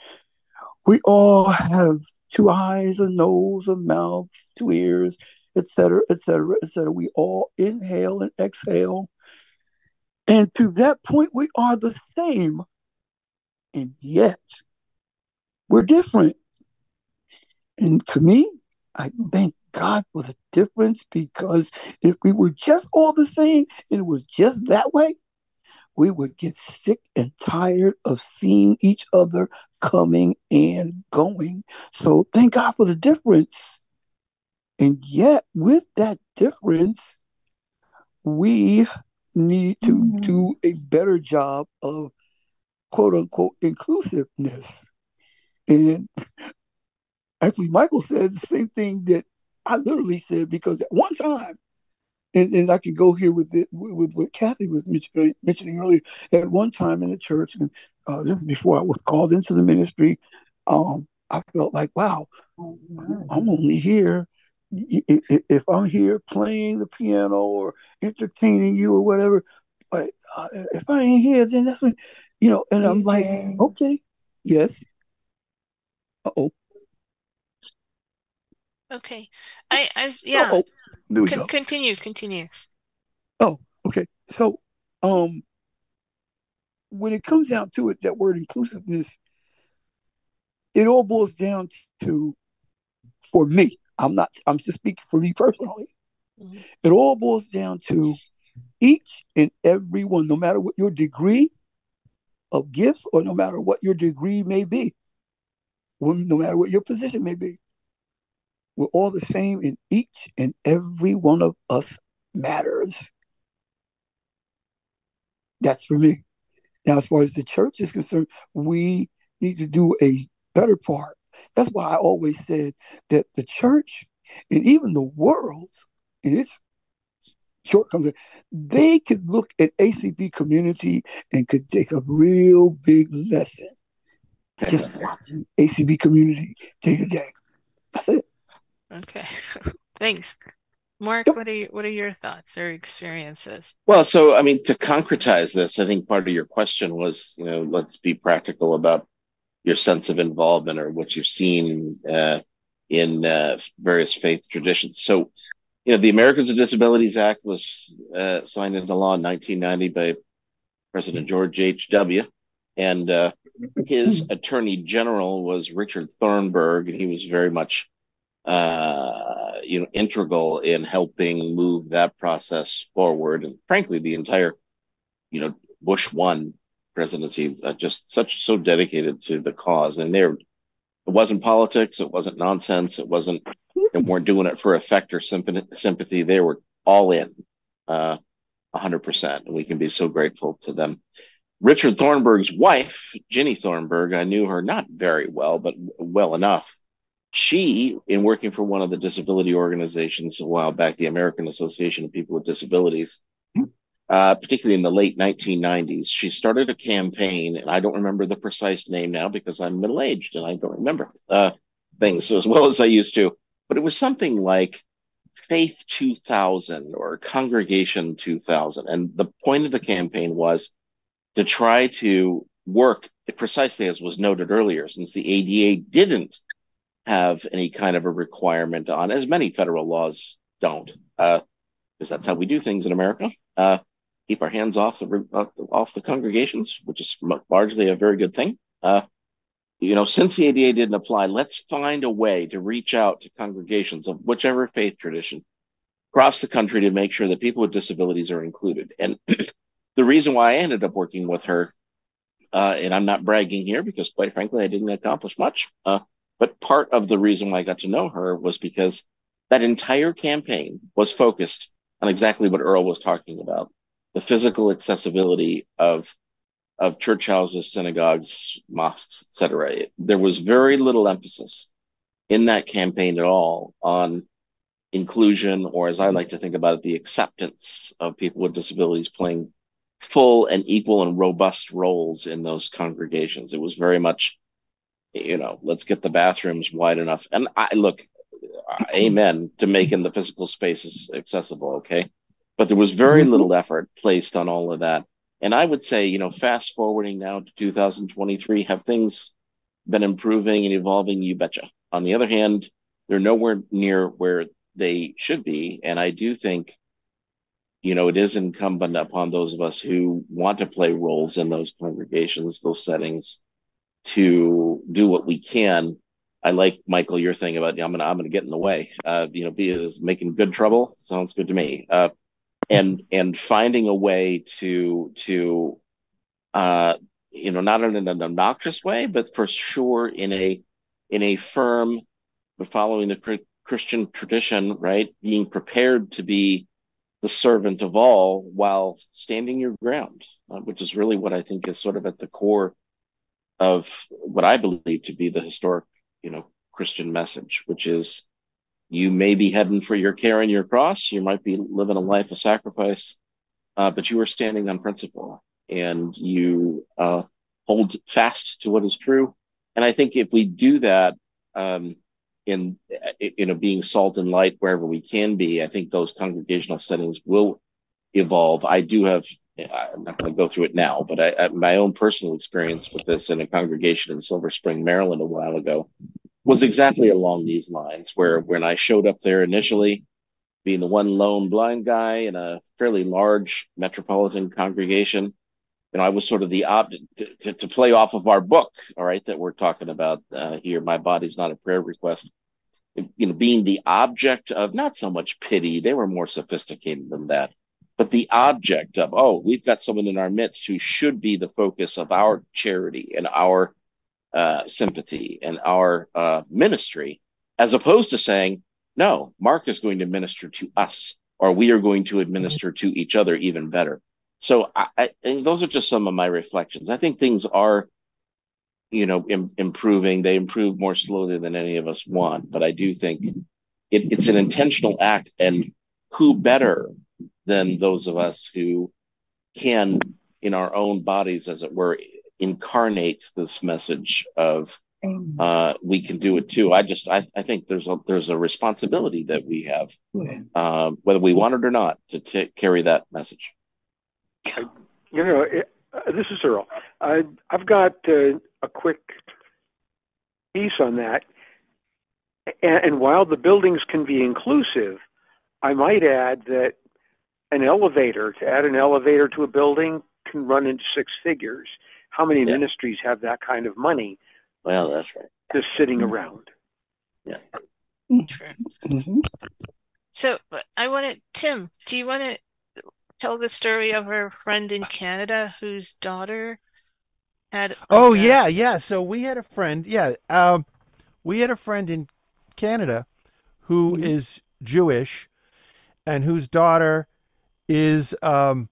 We all have two eyes, a nose, a mouth, two ears, etc., etc., etc. We all inhale and exhale. And to that point, we are the same. And yet, we're different. And to me, I thank God for the difference because if we were just all the same and it was just that way, we would get sick and tired of seeing each other coming and going. So thank God for the difference. And yet, with that difference, we need to mm-hmm. do a better job of quote unquote inclusiveness. And actually, Michael said the same thing that I literally said because at one time, and, and I can go here with it with, what Kathy was mentioning, mentioning earlier. At one time in the church, and uh, this before I was called into the ministry, um, I felt like, wow, I'm only here if I'm here playing the piano or entertaining you or whatever, but uh, if I ain't here, then that's when, you know, and I'm like, okay, yes. Uh oh. Okay. I, I yeah. Uh-oh. There we Con- go. Continue, continue. Oh, okay. So, um, when it comes down to it, that word inclusiveness, it all boils down to, for me, I'm not, I'm just speaking for me personally. Mm-hmm. It all boils down to each and every one, no matter what your degree of gifts or no matter what your degree may be, no matter what your position may be, we're all the same and each and every one of us matters. That's for me. Now, as far as the church is concerned, we need to do a better part that's why I always said that the church and even the world in its shortcomings, they could look at ACB community and could take a real big lesson just watching ACB community day to day. That's it. Okay. Thanks. Mark, yep. what are you, what are your thoughts or experiences? Well, so I mean, to concretize this, I think part of your question was, you know, let's be practical about your sense of involvement or what you've seen uh, in uh, various faith traditions. So, you know, the Americans with Disabilities Act was uh, signed into law in 1990 by President George H.W. And uh, his attorney general was Richard Thornburgh, and he was very much, uh, you know, integral in helping move that process forward. And frankly, the entire, you know, Bush one presidency uh, just such so dedicated to the cause. And there it wasn't politics it wasn't nonsense it wasn't they weren't doing it for effect or sympathy. They were all in uh 100% and we can be so grateful to them. Richard Thornburgh's wife ginny Thornburgh, i knew her not very well but well enough she in working for one of the disability organizations a while back the american association of people with disabilities uh, particularly in the late 1990s. She started a campaign, and I don't remember the precise name now because I'm middle aged and I don't remember uh, things as well as I used to. But it was something like Faith 2000 or Congregation 2000. And the point of the campaign was to try to work precisely as was noted earlier, since the ADA didn't have any kind of a requirement on, as many federal laws don't, because uh, that's how we do things in America. Uh, keep our hands off the off the congregations, which is largely a very good thing. Uh, you know, since the ADA didn't apply, let's find a way to reach out to congregations of whichever faith tradition across the country to make sure that people with disabilities are included. And the reason why I ended up working with her, uh, and I'm not bragging here because quite frankly, I didn't accomplish much. But part of the reason why I got to know her was because that entire campaign was focused on exactly what Earl was talking about the physical accessibility of of church houses, synagogues, mosques, etc. There was very little emphasis in that campaign at all on inclusion, or as I mm-hmm. like to think about it, the acceptance of people with disabilities playing full and equal and robust roles in those congregations. It was very much, you know, let's get the bathrooms wide enough. And I look, amen to making the physical spaces accessible, okay? But there was very mm-hmm. little effort placed on all of that. And I would say, you know, fast forwarding now to 2023, have things been improving and evolving? You betcha. On the other hand, they're nowhere near where they should be. And I do think, you know, it is incumbent upon those of us who want to play roles in those congregations, those settings, to do what we can. I like Michael your thing about I'm gonna I'm gonna get in the way. Uh, you know, be is making good trouble sounds good to me. Uh, and and finding a way to to uh, you know not in an obnoxious way, but for sure in a in a firm, but following the Christian tradition, right? Being prepared to be the servant of all while standing your ground, uh, which is really what I think is sort of at the core of what I believe to be the historic, you know, Christian message, which is you may be heading for your care and your cross. You might be living a life of sacrifice, uh, but you are standing on principle and you uh, hold fast to what is true. And I think if we do that, um, in you know being salt and light wherever we can be, I think those congregational settings will evolve. I do have. I'm not going to go through it now, but I, I, my own personal experience with this in a congregation in Silver Spring, Maryland, a while ago, was exactly along these lines. Where when I showed up there initially, being the one lone blind guy in a fairly large metropolitan congregation, you know, I was sort of the object to, to, to, play off of our book, all right, that we're talking about uh, here. My body's not a prayer request. You know, being the object of not so much pity, they were more sophisticated than that, but the object of, oh, we've got someone in our midst who should be the focus of our charity and our uh, sympathy and our uh, ministry, as opposed to saying, no, Mark is going to minister to us, or we are going to administer to each other even better. So I, I think those are just some of my reflections. I think things are, you know, Im- improving. They improve more slowly than any of us want, but I do think it, it's an intentional act. And who better than those of us who can, in our own bodies, as it were, incarnate this message of uh, we can do it too. I just I, I think there's a there's a responsibility that we have, uh, whether we want it or not, to t- carry that message. I, you know, it, uh, this is Earl. I, I've got uh, a quick piece on that. And, and while the buildings can be inclusive, I might add that an elevator, to add an elevator to a building, can run into six figures. How many yeah. ministries have that kind of money? Well, that's right. Just sitting mm-hmm. around. Yeah. True. Mm-hmm. So I want to, Tim, do you want to tell the story of our friend in Canada whose daughter had. Like oh a... yeah, yeah. So we had a friend. Yeah, um, we had a friend in Canada who mm-hmm. is Jewish, and whose daughter is um,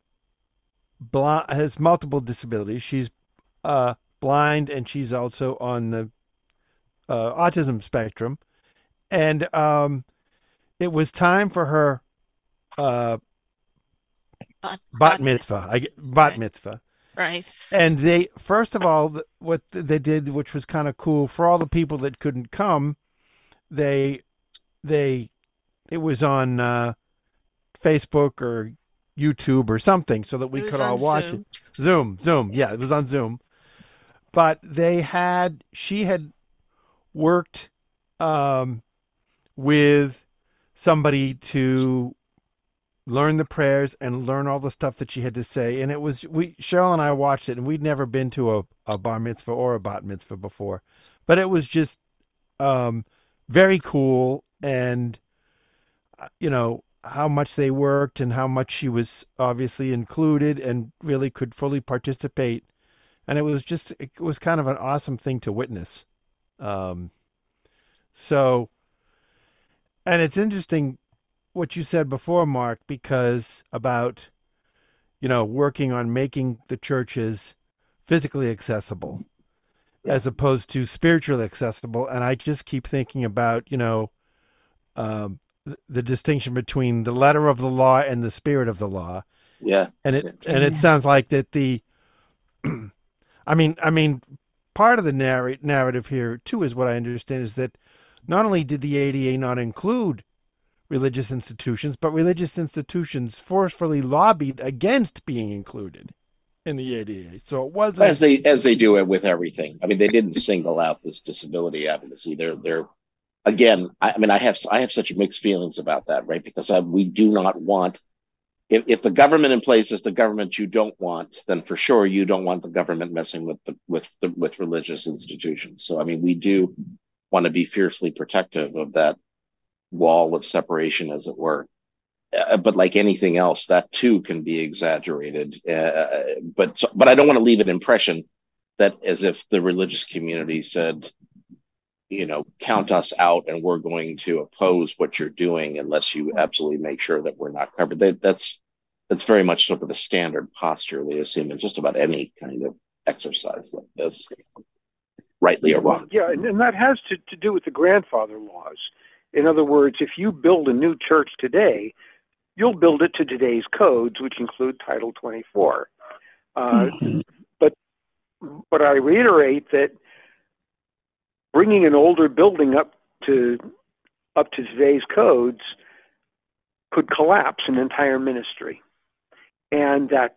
blind, has multiple disabilities. She's uh, blind, and she's also on the uh, autism spectrum. And um, it was time for her uh, bat, bat mitzvah. I get bat right. mitzvah. Right. And they first of all what they did which was kind of cool for all the people that couldn't come, they they it was on uh, Facebook or YouTube or something so that we could all watch Zoom. it. Zoom, Zoom. Yeah, it was on Zoom. But they had she had worked um, with somebody to learn the prayers and learn all the stuff that she had to say. And it was we Cheryl and I watched it, and we'd never been to a, a bar mitzvah or a bat mitzvah before, but it was just um, very cool. And uh, you know, how much they worked and how much she was obviously included and really could fully participate. And it was just, it was kind of an awesome thing to witness. Um, so, and it's interesting what you said before, Mark, because about, you know, working on making the churches physically accessible as opposed to spiritually accessible. And I just keep thinking about, you know, um, the distinction between the letter of the law and the spirit of the law. Yeah. And it and it sounds like that the I mean I mean part of the narr- narrative here too is what I understand is that not only did the ADA not include religious institutions, but religious institutions forcefully lobbied against being included in the ADA. So it wasn't as they as they do it with everything. I mean, they didn't single out this disability advocacy. They're they're again. I, I mean, I have I have such mixed feelings about that, right? Because I, we do not want. If, if the government in place is the government you don't want, then for sure you don't want the government messing with the with the with religious institutions. So I mean, we do want to be fiercely protective of that wall of separation, as it were. Uh, but like anything else, that too can be exaggerated. Uh, but but I don't want to leave an impression that as if the religious community said, you know, count us out and we're going to oppose what you're doing unless you absolutely make sure that we're not covered. That, that's that's very much sort of the standard posture they assume in just about any kind of exercise like this, rightly or wrong. Yeah, and, and that has to, to do with the grandfather laws. In other words, if you build a new church today, you'll build it to today's codes, which include Title 24. Uh, but but I reiterate that bringing an older building up to up to today's codes could collapse an entire ministry, and that's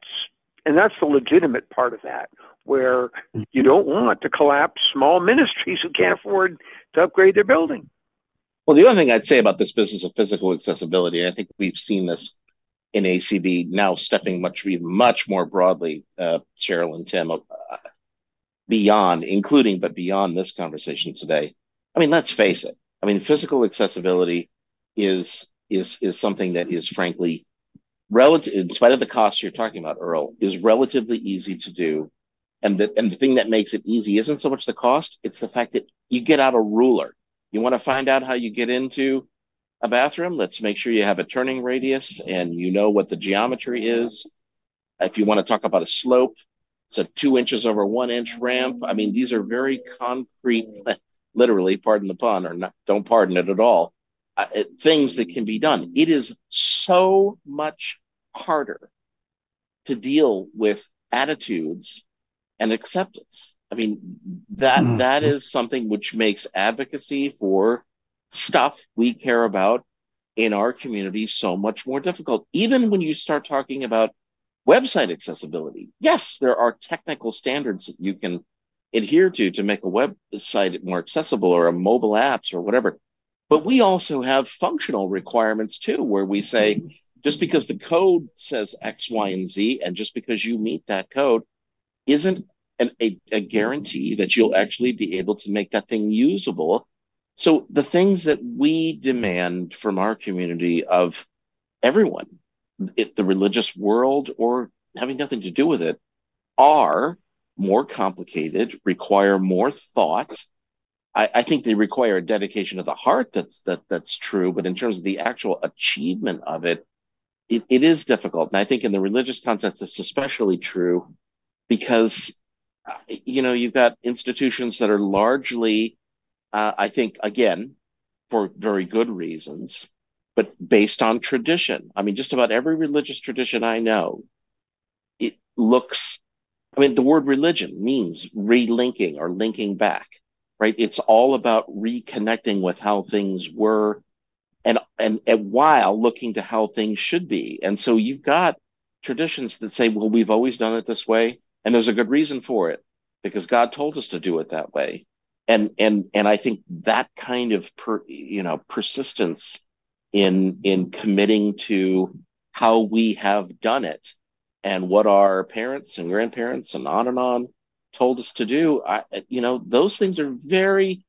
and that's the legitimate part of that, where you don't want to collapse small ministries who can't afford to upgrade their building. Well, the other thing I'd say about this business of physical accessibility, I think we've seen this in ACB now stepping much much more broadly, uh, Cheryl and Tim, uh, beyond, including but beyond this conversation today. I mean, let's face it. I mean, physical accessibility is is is something that is frankly relative, in spite of the costs you're talking about, Earl, is relatively easy to do. And the and the thing that makes it easy isn't so much the cost; it's the fact that you get out a ruler you want to find out how you get into a bathroom? Let's make sure you have a turning radius and you know what the geometry is. If you want to talk about a slope, it's a two inches over one inch ramp. I mean, these are very concrete, literally, pardon the pun, or not, don't pardon it at all, uh, things that can be done. It is so much harder to deal with attitudes and acceptance. I mean, that mm. that is something which makes advocacy for stuff we care about in our community so much more difficult. Even when you start talking about website accessibility, yes, there are technical standards that you can adhere to to make a website more accessible or a mobile apps or whatever. But we also have functional requirements too, where we say just because the code says X, Y, and Z, and just because you meet that code isn't an, a, a guarantee that you'll actually be able to make that thing usable. So the things that we demand from our community of everyone, it, the religious world or having nothing to do with it, are more complicated, require more thought. I, I, think they require a dedication of the heart. That's that that's true. But in terms of the actual achievement of it, it, it is difficult. And I think in the religious context, it's especially true because you know, you've got institutions that are largely, uh, I think, again, for very good reasons, but based on tradition. I mean, just about every religious tradition I know, it looks, I mean, the word religion means relinking or linking back, right? It's all about reconnecting with how things were and, and, and while looking to how things should be. And so you've got traditions that say, well, we've always done it this way and there's a good reason for it because God told us to do it that way. And and and I think that kind of per, you know persistence in in committing to how we have done it and what our parents and grandparents and on and on told us to do, I you know those things are very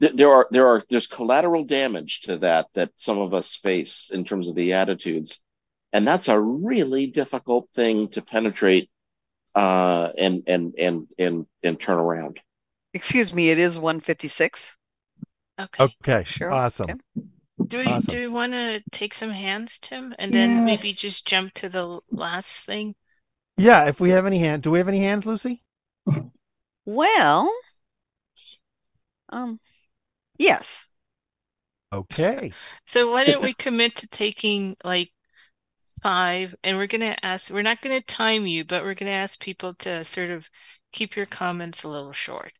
there are there are there's collateral damage to that that some of us face in terms of the attitudes. And that's a really difficult thing to penetrate uh, and and and and and turn around. Excuse me it is 156 okay. Okay Sure. awesome. Okay. Do we Awesome. do we want to take some hands tim and then maybe Yes. just jump to the last thing yeah if we have any hand do we have any hands lucy well um yes okay So why don't we commit to taking like five and we're gonna ask we're not gonna time you, but we're gonna ask people to sort of keep your comments a little short.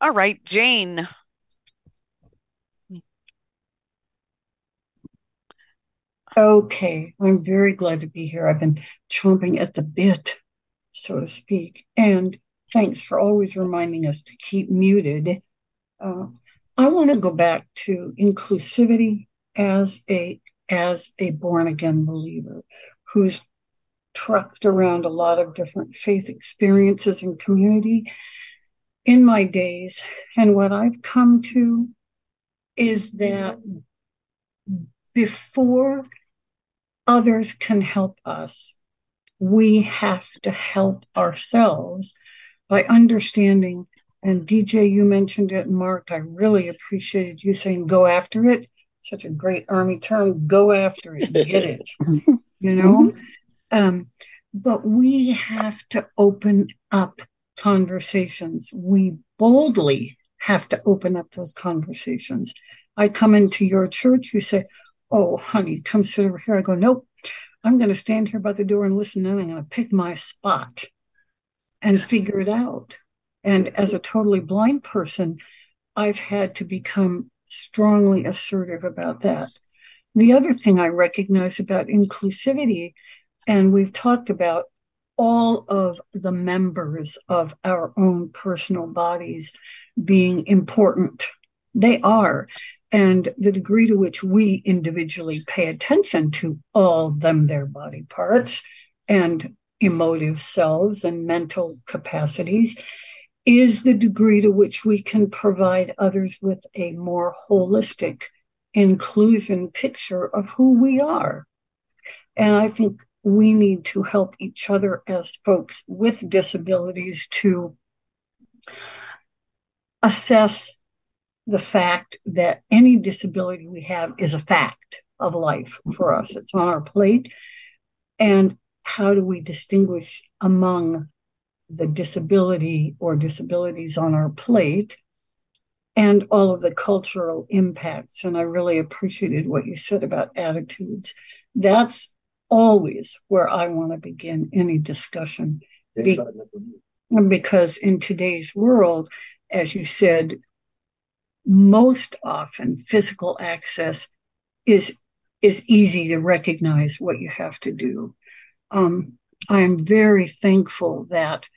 all right jane Okay, I'm very glad to be here. I've been chomping at the bit, so to speak. And thanks for always reminding us to keep muted. Uh, I want to go back to inclusivity as a as a born again believer who's trucked around a lot of different faith experiences and community in my days. And what I've come to is that before others can help us, we have to help ourselves by understanding. And DJ, you mentioned it, Mark. I really appreciated you saying go after it. Such a great army term. Go after it, get it. you know? Um, but we have to open up conversations. We boldly have to open up those conversations. I come into your church, you say, Oh, honey, come sit over here. I go, Nope, I'm going to stand here by the door and listen, and I'm going to pick my spot and figure it out. And as a totally blind person, I've had to become strongly assertive about that. The other thing I recognize about inclusivity, and we've talked about all of the members of our own personal bodies being important. They are. And the degree to which we individually pay attention to all them, their body parts and emotive selves and mental capacities is the degree to which we can provide others with a more holistic inclusion picture of who we are. And I think we need to help each other as folks with disabilities to assess the fact that any disability we have is a fact of life for us. It's on our plate. And how do we distinguish among the disability or disabilities on our plate and all of the cultural impacts? And I really appreciated what you said about attitudes. That's always where I want to begin any discussion. Be- because in today's world, as you said, most often physical access is is easy to recognize what you have to do. Um, I'm very thankful that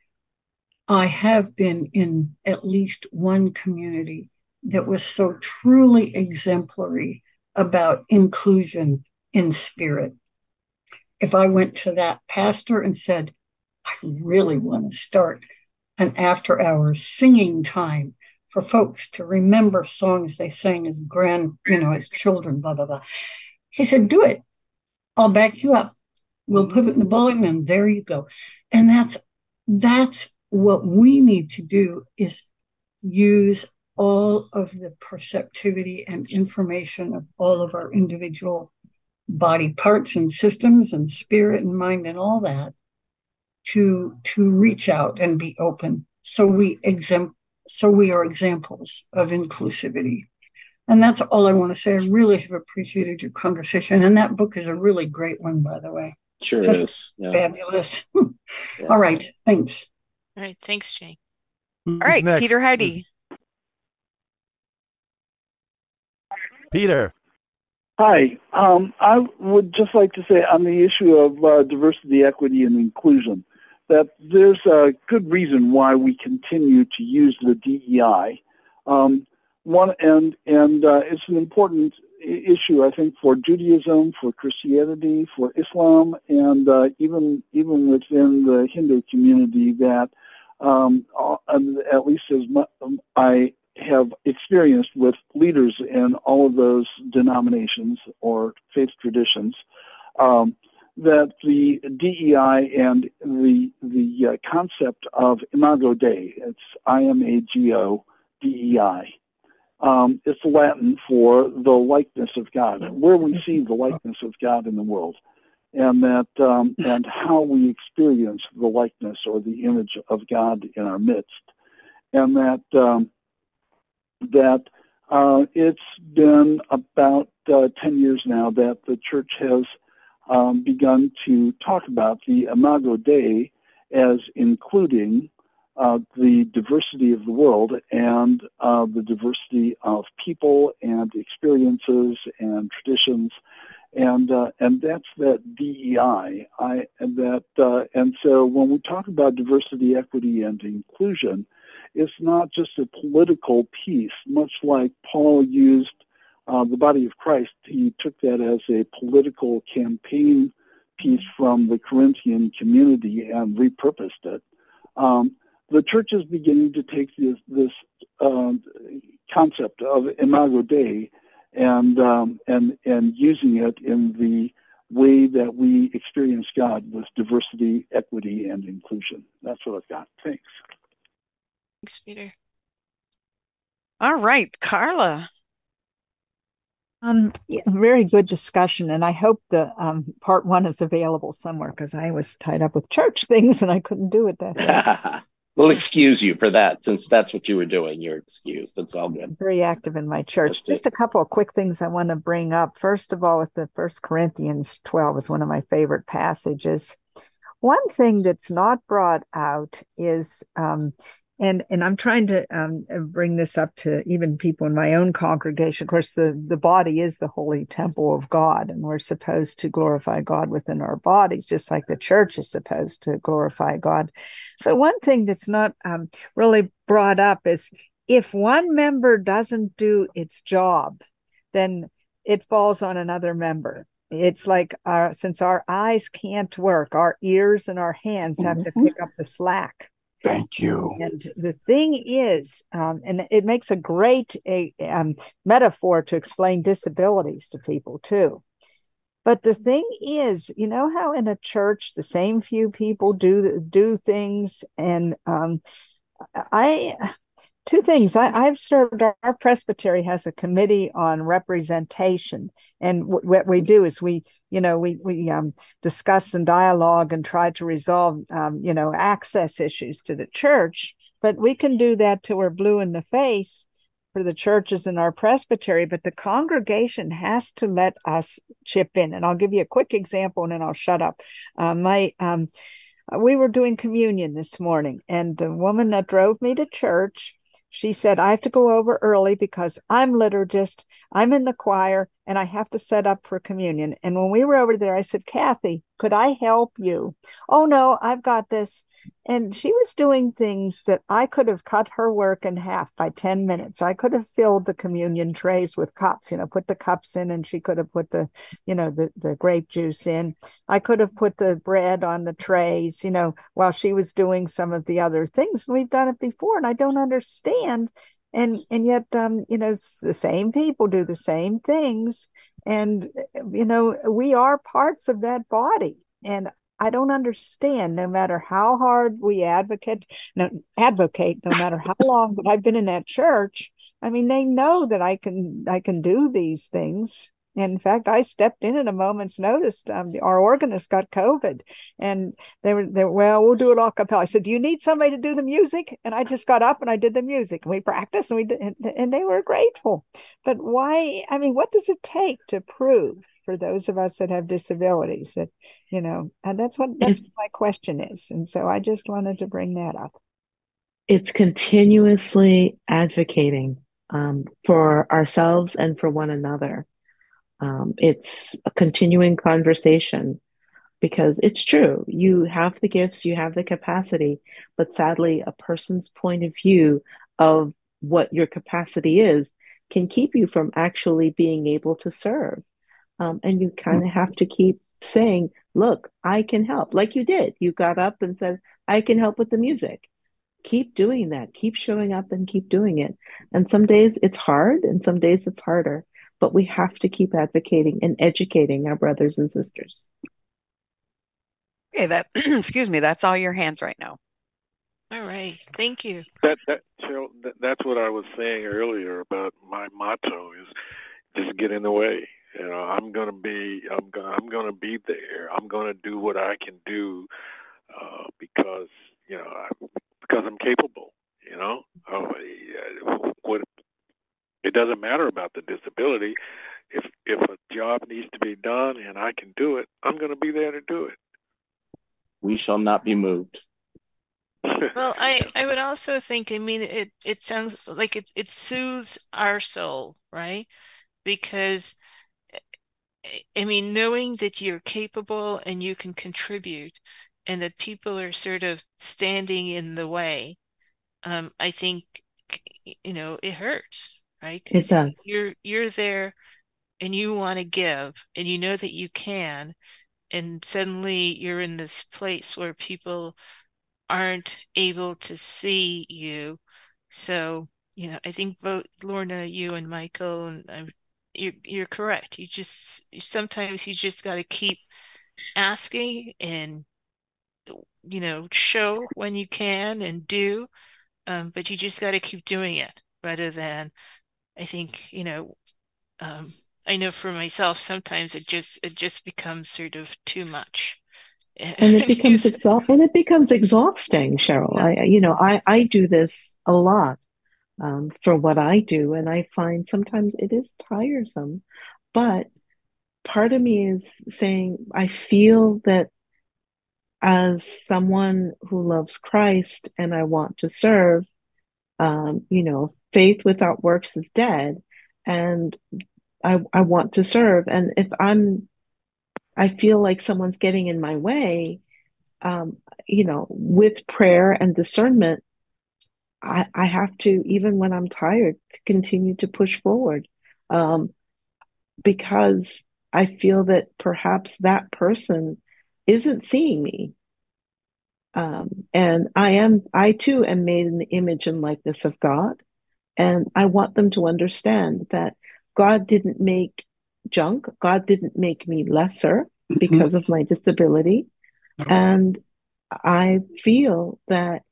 I have been in at least one community that was so truly exemplary about inclusion in spirit. If I went to that pastor and said, I really want to start an after hours singing time for folks to remember songs they sang as grand, you know, as children, blah, blah, blah. He said, Do it. I'll back you up. We'll put it in the bulletin and there you go. And that's that's what we need to do is use all of the perceptivity and information of all of our individual body parts and systems and spirit and mind and all that to to reach out and be open so we exempt so we are examples of inclusivity and that's all i want to say i really have appreciated your conversation and that book is a really great one by the way Sure Just is. Yeah. fabulous Yeah. all right thanks All right, thanks, Jane. Who's all right next? peter heidi peter Hi. Um, I would just like to say on the issue of uh, diversity, equity, and inclusion that there's a good reason why we continue to use the DEI. Um, one and and uh, it's an important issue, I think, for Judaism, for Christianity, for Islam, and uh, even even within the Hindu community. That um, uh, at least as um, I have experienced with leaders in all of those denominations or faith traditions um, that the DEI and the the uh, concept of Imago Dei, it's I M A G O D E I. Um, it's Latin for the likeness of God, where we see the likeness of God in the world, and that um, and how we experience the likeness or the image of God in our midst, and that um, that uh, it's been about uh, ten years now that the church has um, begun to talk about the Imago Dei as including uh, the diversity of the world and uh, the diversity of people and experiences and traditions, and uh, and that's that DEI. I and that uh, and so when we talk about diversity, equity, and inclusion, it's not just a political piece, much like Paul used uh, the body of Christ, he took that as a political campaign piece from the Corinthian community and repurposed it. Um, the church is beginning to take this, this uh, concept of imago Dei and um, and and using it in the way that we experience God with diversity, equity, and inclusion. That's what I've got. Thanks. Thanks, Peter. All right, Carla. Um, yeah, very good discussion, and I hope the um, part one is available somewhere because I was tied up with church things and I couldn't do it that we'll excuse you for that since that's what you were doing. You're excused. That's all good. Very active in my church. Just a couple of quick things I want to bring up. First of all, with the First Corinthians 12 is one of my favorite passages. One thing that's not brought out is um, and and i'm trying to um, bring this up to even people in my own congregation. Of course the the body is the holy temple of god and we're supposed to glorify god within our bodies just like the church is supposed to glorify god. But one thing that's not um, really brought up is if one member doesn't do its job then it falls on another member. It's like our since our eyes can't work our ears and our hands have to Mm-hmm. pick up the slack Thank you. and the thing is, um, and it makes a great a, um, metaphor to explain disabilities to people too. But the thing is, you know how in a church the same few people do do things, and um, I two things. I, I've served. Our, our presbytery has a committee on representation, and w- what we do is we, you know, we we um, discuss and dialogue and try to resolve, um, you know, access issues to the church. But we can do that till we're blue in the face for the churches in our presbytery. But the congregation has to let us chip in. And I'll give you a quick example, and then I'll shut up. Uh, my um, we were doing communion this morning, and the woman that drove me to church she said, I have to go over early because I'm liturgist, I'm in the choir, and I have to set up for communion. And when we were over there, I said, Kathy, could I help you? Oh, no, I've got this. And she was doing things that I could have cut her work in half by 10 minutes. I could have filled the communion trays with cups, you know, put the cups in, and she could have put the, you know, the, the grape juice in. I could have put the bread on the trays, you know, while she was doing some of the other things. We've done it before, and I don't understand. And and yet, um, you know, the same people do the same things, and you know, we are parts of that body. And I don't understand. No matter how hard we advocate, no advocate, no matter how long that I've been in that church. I mean, they know that I can I can do these things. In fact, I stepped in at a moment's notice. Um, our organist got COVID, and they were they were, well, we'll do it all cappella. I said, "Do you need somebody to do the music?" And I just got up and I did the music. And we practiced, and we did, and, and they were grateful. But why? I mean, what does it take to prove for those of us that have disabilities that you know? And that's what that's what my question is. And so I just wanted to bring that up. It's continuously advocating um, for ourselves and for one another. Um, it's a continuing conversation because it's true. You have the gifts, you have the capacity, but sadly, a person's point of view of what your capacity is can keep you from actually being able to serve. Um, and you kind of have to keep saying, Look, I can help, like you did. You got up and said, I can help with the music. keep doing that. Keep showing up and keep doing it. And some days it's hard and some days it's harder, but we have to keep advocating and educating our brothers and sisters. Okay, that excuse me, that's all your hands right now. All right. Thank you. That that Cheryl, that, that's what I was saying earlier about my motto is just get in the way. You know, I'm gonna be I'm gonna I'm gonna be there. I'm gonna do what I can do uh, because you know I, because I'm capable. You know, oh, what it doesn't matter about the disability. If if a job needs to be done and I can do it, I'm going to be there to do it. We shall not be moved. well, I I would also think. I mean, it it sounds like it it soothes our soul, right? Because I mean, knowing that you're capable and you can contribute, and that people are sort of standing in the way, um, I think you know it hurts, right? It does. You're you're there, and you want to give, and you know that you can, and suddenly you're in this place where people aren't able to see you. So you know, I think both Lorna, you and Michael, and I'm, you're you're correct. You just sometimes you just got to keep asking and you know show when you can and do um, but you just got to keep doing it rather than i think you know um, i know for myself sometimes it just it just becomes sort of too much. And it becomes exha- and it becomes exhausting cheryl. I you know i i do this a lot um, for what i do and i find sometimes it is tiresome but part of me is saying i feel that as someone who loves Christ and I want to serve, um, you know, faith without works is dead. And I, I want to serve. And if I'm, I feel like someone's getting in my way, um, you know, with prayer and discernment, I, I have to, even when I'm tired, to continue to push forward. Um, because I feel that perhaps that person isn't seeing me. Um, and I am, I too am made in the image and likeness of God. And I want them to understand that God didn't make junk. God didn't make me lesser mm-hmm. because of my disability. And I feel that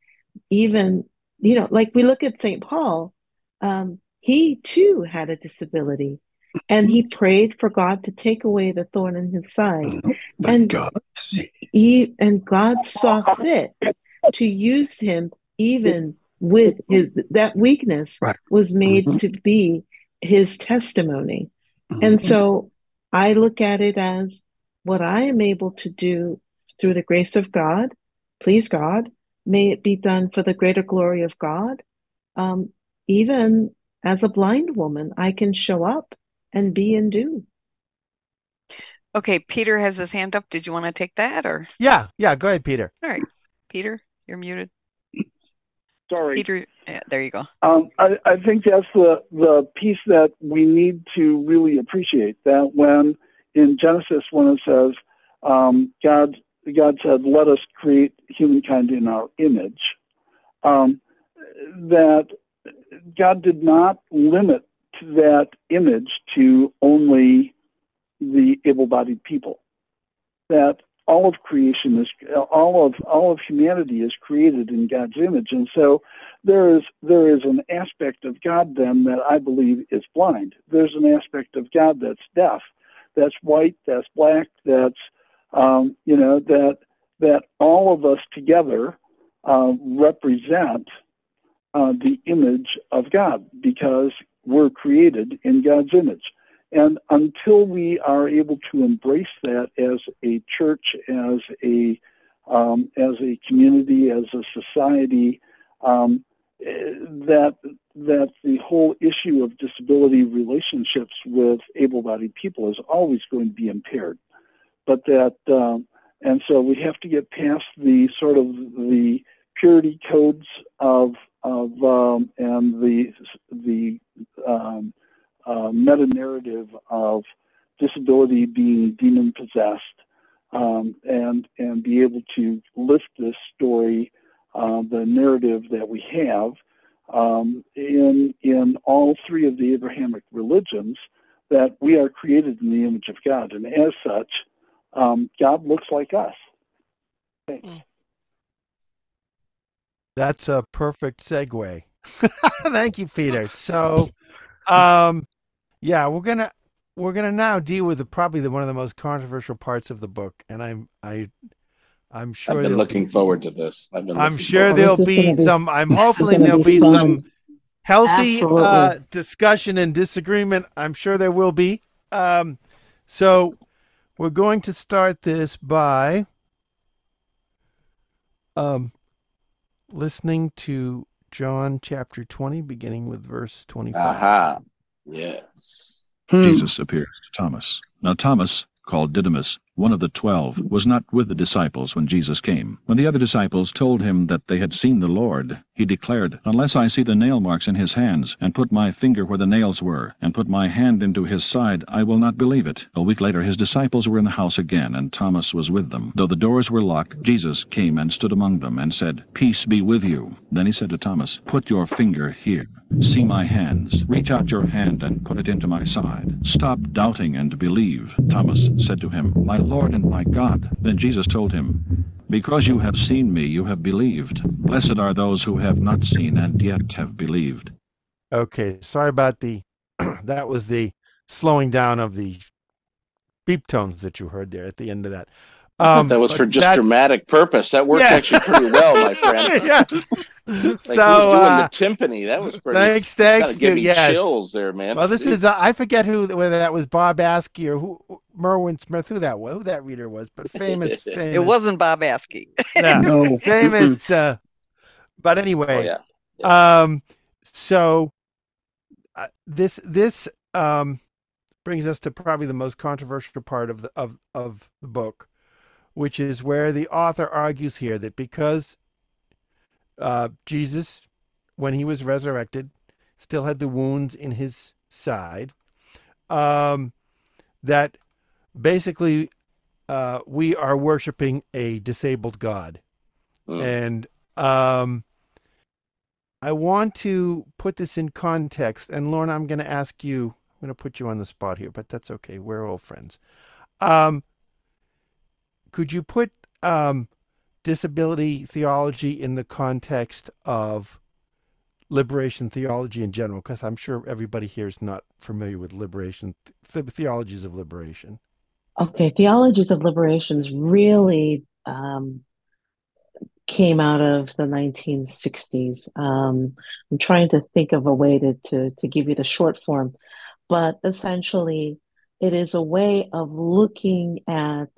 even, you know, like we look at St. Paul, um, he too had a disability and he prayed for God to take away the thorn in his side. and God. he and God saw fit to use him even with his that weakness right. was made mm-hmm. to be his testimony. Mm-hmm. And so I look at it as what I am able to do through the grace of God, please God, may it be done for the greater glory of God. Um, even as a blind woman, I can show up and be and do. Okay, Peter has his hand up. Did you want to take that or? Yeah, yeah, go ahead, Peter. All right. Peter, you're muted. Sorry. Peter, yeah, there you go. Um, I, I think that's the, the piece that we need to really appreciate that when in Genesis, when it says, um, God, God said, let us create humankind in our image, um, that God did not limit that image to only the able-bodied people. That all of creation is all of all of humanity is created in God's image, and so there is there is an aspect of God then that I believe is blind. There's an aspect of God that's deaf, that's white, that's black, that's um, you know that that all of us together uh, represent uh, the image of God because we're created in God's image. And until we are able to embrace that as a church, as a um, as a community, as a society, um, that that the whole issue of disability relationships with able-bodied people is always going to be impaired. But that um, and so we have to get past the sort of the purity codes of of um, and the the um, uh, meta narrative of disability being demon possessed, um, and and be able to lift this story uh, the narrative that we have um, in in all three of the Abrahamic religions that we are created in the image of God, and as such, um, God looks like us. Okay. That's a perfect segue. Thank you, Peter. So, um, yeah, we're gonna we're gonna now deal with the, probably the, one of the most controversial parts of the book, and I'm I I'm sure I've been looking be, forward to this. I've been I'm sure there'll be, be, some. I'm hoping there'll be, be some healthy uh, discussion and disagreement. I'm sure there will be. Um, so we're going to start this by um, listening to John chapter 20, beginning with verse 25. Aha. Yes. Hmm. Jesus appears to Thomas. Now, Thomas, called Didymus, one of the twelve, was not with the disciples when Jesus came. When the other disciples told him that they had seen the Lord, he declared, Unless I see the nail marks in his hands, and put my finger where the nails were, and put my hand into his side, I will not believe it. A week later his disciples were in the house again, and Thomas was with them. Though the doors were locked, Jesus came and stood among them, and said, Peace be with you. Then he said to Thomas, Put your finger here. See my hands. Reach out your hand and put it into my side. Stop doubting and believe. Thomas said to him, My Lord and my God. Then Jesus told him, Because you have seen me, you have believed. Blessed are those who have not seen and yet have believed. Okay, sorry about the, that was the slowing down of the beep tones that you heard there at the end of that. Um, that was for just dramatic purpose. That worked yeah. actually pretty well, my friend. yeah. like so doing uh, the timpani. That was pretty. Thanks, thanks. Give to, me yes. chills there, man. Well, this is uh, I forget who whether that was Bob Askey or who Merwin Smith, who that was, who that reader was, but famous, famous. It wasn't Bob Askey. yeah, no, famous. Uh, but anyway, Oh, yeah. yeah. um, so uh, this this um brings us to probably the most controversial part of the of of the book, which is where the author argues here that because uh, Jesus, when he was resurrected, still had the wounds in his side, um, that basically uh, we are worshiping a disabled God. Mm. And um, I want to put this in context. And Lorna, I'm going to ask you, I'm going to put you on the spot here, but that's okay. We're old friends. Um, could you put um, disability theology in the context of liberation theology in general? Because I'm sure everybody here is not familiar with liberation th- theologies of liberation. Okay, theologies of liberations really um, came out of the 1960s. Um, I'm trying to think of a way to, to, to give you the short form, but essentially, it is a way of looking at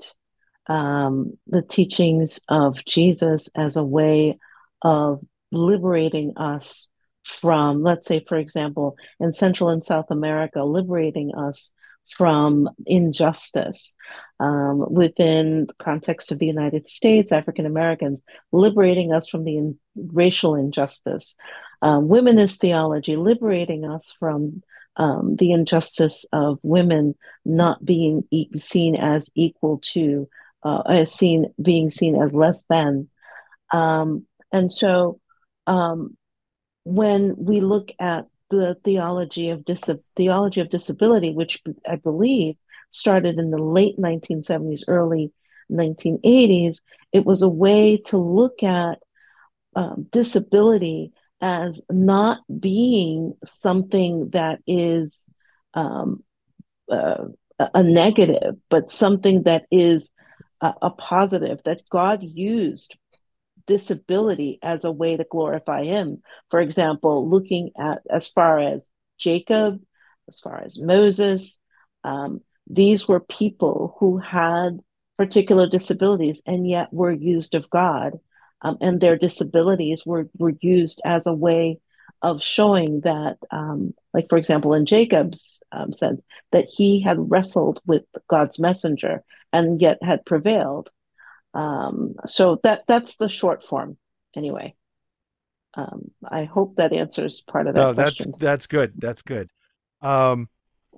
um, the teachings of Jesus as a way of liberating us from, let's say, for example, in Central and South America, liberating us from injustice um, within the context of the United States, African Americans, liberating us from the in- racial injustice. Um, womanist theology, liberating us from um, the injustice of women not being e- seen as equal to, uh, as seen being seen as less than, um, and so um, when we look at the theology of dis- theology of disability, which I believe started in the late 1970s, early 1980s, it was a way to look at um, disability as not being something that is um, uh, a negative, but something that is a, a positive that God used disability as a way to glorify him. For example, looking at as far as Jacob, as far as Moses, um, these were people who had particular disabilities and yet were used of God. Um, and their disabilities were, were used as a way of showing that, um, like, for example, in Jacob's um, sense, that he had wrestled with God's messenger and yet had prevailed. Um, so that that's the short form, anyway. Um, I hope that answers part of that No, that's question. that's good. That's good. Um,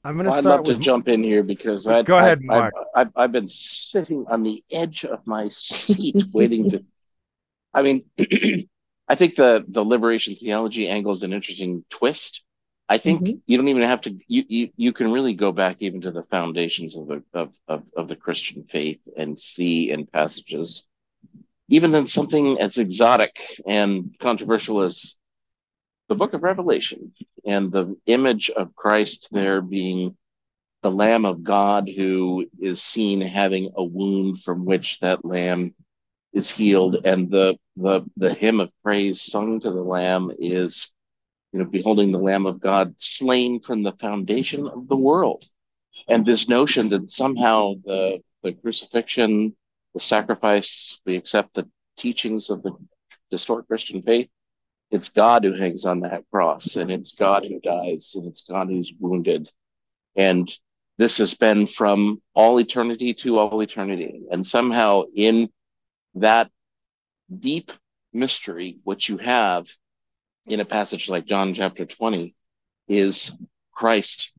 I'm going to Well, I'd love with to jump in here because I Go ahead, I, Mark. I've, I've, I've been sitting on the edge of my seat waiting to I mean, I think the the liberation theology angle is an interesting twist. I think mm-hmm. you don't even have to. You, you you can really go back even to the foundations of the of, of of the Christian faith and see in passages, even in something as exotic and controversial as the Book of Revelation and the image of Christ there being the Lamb of God who is seen having a wound from which that Lamb is healed, and the the the hymn of praise sung to the Lamb is, you know, beholding the Lamb of God slain from the foundation of the world, and this notion that somehow the the crucifixion, the sacrifice, we accept the teachings of the historic Christian faith. It's God who hangs on that cross, and it's God who dies, and it's God who's wounded, and this has been from all eternity to all eternity, and somehow in that deep mystery, which you have in a passage like John chapter 20, is Christ,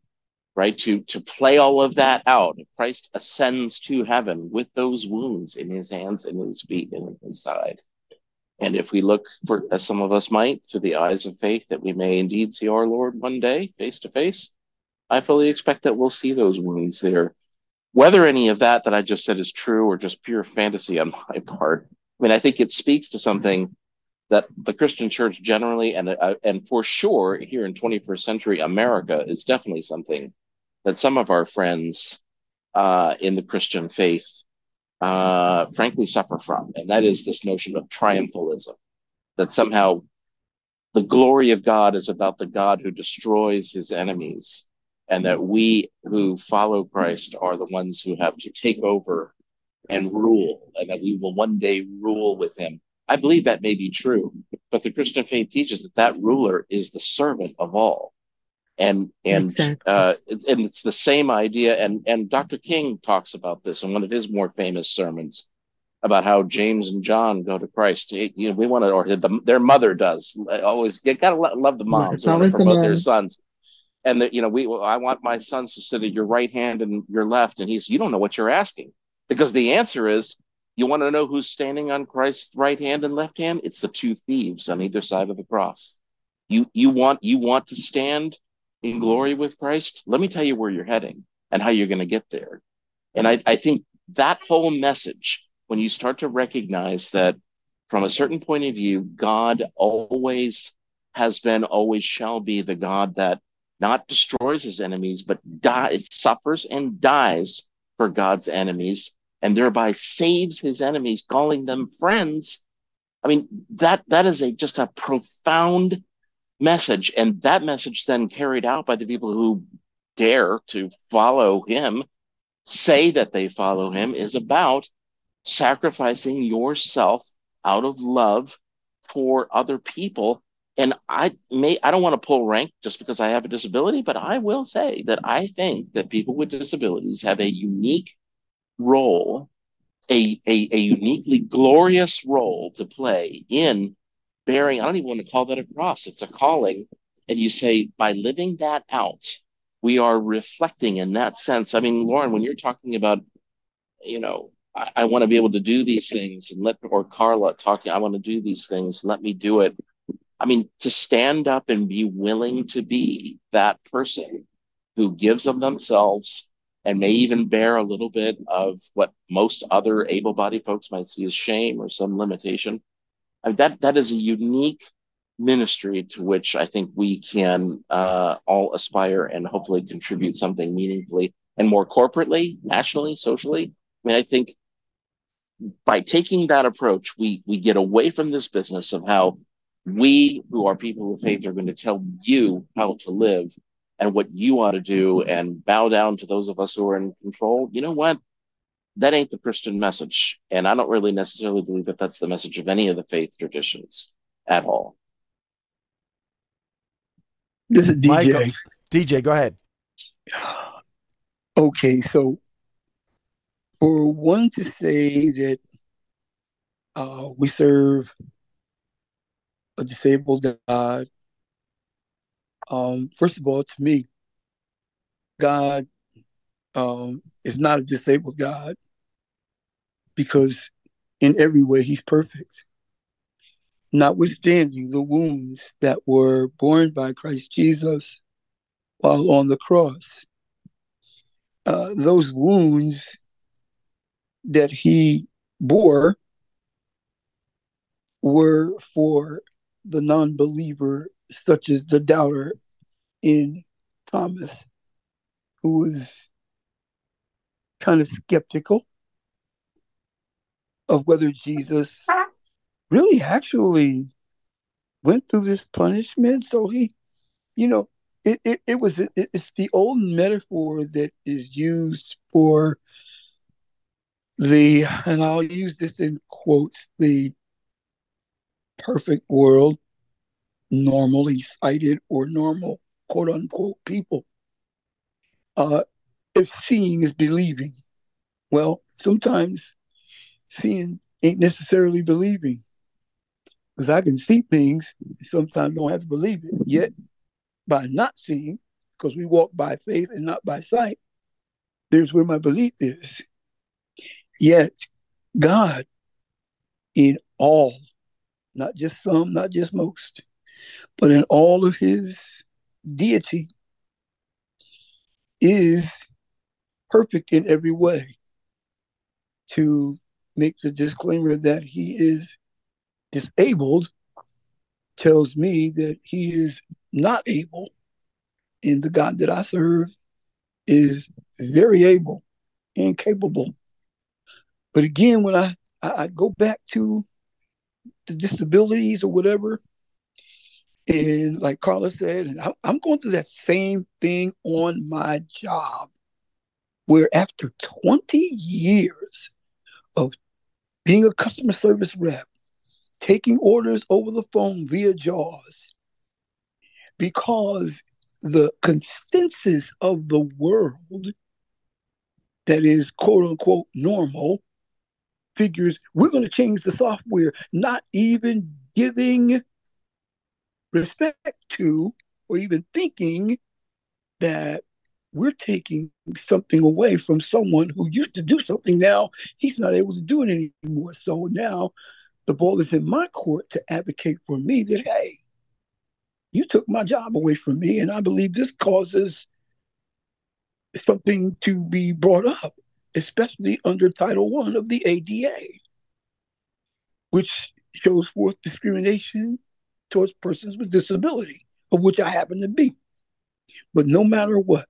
right? To, to play all of that out, Christ ascends to heaven with those wounds in his hands and his feet and in his side. And if we look for, as some of us might, through the eyes of faith, that we may indeed see our Lord one day face to face, I fully expect that we'll see those wounds there whether any of that that I just said is true or just pure fantasy on my part, I mean, I think it speaks to something that the Christian church generally and uh, and for sure here in 21st century America is definitely something that some of our friends uh, in the Christian faith uh, frankly suffer from, and that is this notion of triumphalism, that somehow the glory of God is about the God who destroys his enemies and that we who follow Christ are the ones who have to take over and rule, and that we will one day rule with him. I believe that may be true, but the Christian faith teaches that that ruler is the servant of all. And and exactly. uh, it's, and it's the same idea. And and Dr. King talks about this in one of his more famous sermons about how James and John go to Christ. You know, we want to, or the, their mother does. Always, you gotta love the moms. It's always the their sons and that you know we i want my sons to sit at your right hand and your left and he's you don't know what you're asking because the answer is you want to know who's standing on christ's right hand and left hand? It's the two thieves on either side of the cross. You you want you want to stand in glory with christ? Let me tell you where you're heading and how you're going to get there. And I, I think that whole message when you start to recognize that from a certain point of view god always has been always shall be the god that not destroys his enemies, but dies, suffers and dies for God's enemies, and thereby saves his enemies, calling them friends. I mean, that that is a just a profound message. And that message then carried out by the people who dare to follow him, say that they follow him, is about sacrificing yourself out of love for other people and I may I don't want to pull rank just because I have a disability, but I will say that I think that people with disabilities have a unique role, a a, a uniquely glorious role to play in bearing. I don't even want to call that a cross; it's a calling. And you say by living that out, we are reflecting in that sense. I mean, Lauren, when you're talking about, you know, I, I want to be able to do these things, and let or Carla talking, I want to do these things, let me do it I mean, to stand up and be willing to be that person who gives of themselves and may even bear a little bit of what most other able-bodied folks might see as shame or some limitation. I mean, that that is a unique ministry to which I think we can uh, all aspire and hopefully contribute something meaningfully and more corporately, nationally, socially. I mean, I think by taking that approach, we we get away from this business of how we who are people of faith are going to tell you how to live and what you ought to do and bow down to those of us who are in control. You know what? That ain't the Christian message. And I don't really necessarily believe that that's the message of any of the faith traditions at all. This is DJ. Michael, DJ, go ahead. Okay, so for one to say that uh, we serve a disabled God. Um, first of all, to me, God um, is not a disabled God because in every way he's perfect. notwithstanding the wounds that were borne by Christ Jesus while on the cross. Uh, those wounds that he bore were for the non believer, such as the doubter in Thomas, who was kind of skeptical of whether Jesus really actually went through this punishment. So he, you know, it, it, it was it, it's the old metaphor that is used for the and I'll use this in quotes the perfect world normally sighted or normal quote unquote people uh if seeing is believing well sometimes seeing ain't necessarily believing because I can see things, sometimes don't have to believe it. Yet, by not seeing, because we walk by faith and not by sight, there's where my belief is. Yet, God, in all, not just some, not just most, but in all of his deity, is perfect in every way. To make the disclaimer that he is disabled tells me that he is not able, and the God that I serve is very able and capable. But again, when I, I, go back to the disabilities or whatever, and like Carla said, and I'm going through that same thing on my job, where after 20 years of being a customer service rep, taking orders over the phone via JAWS because the consensus of the world that is quote unquote normal figures we're going to change the software, not even giving respect to or even thinking that we're taking something away from someone who used to do something. Now he's not able to do it anymore. So now the ball is in my court to advocate for me that, hey, you took my job away from me, and I believe this causes something to be brought up, especially under Title One of the ADA, which shows forth discrimination towards persons with disability, of which I happen to be. But no matter what,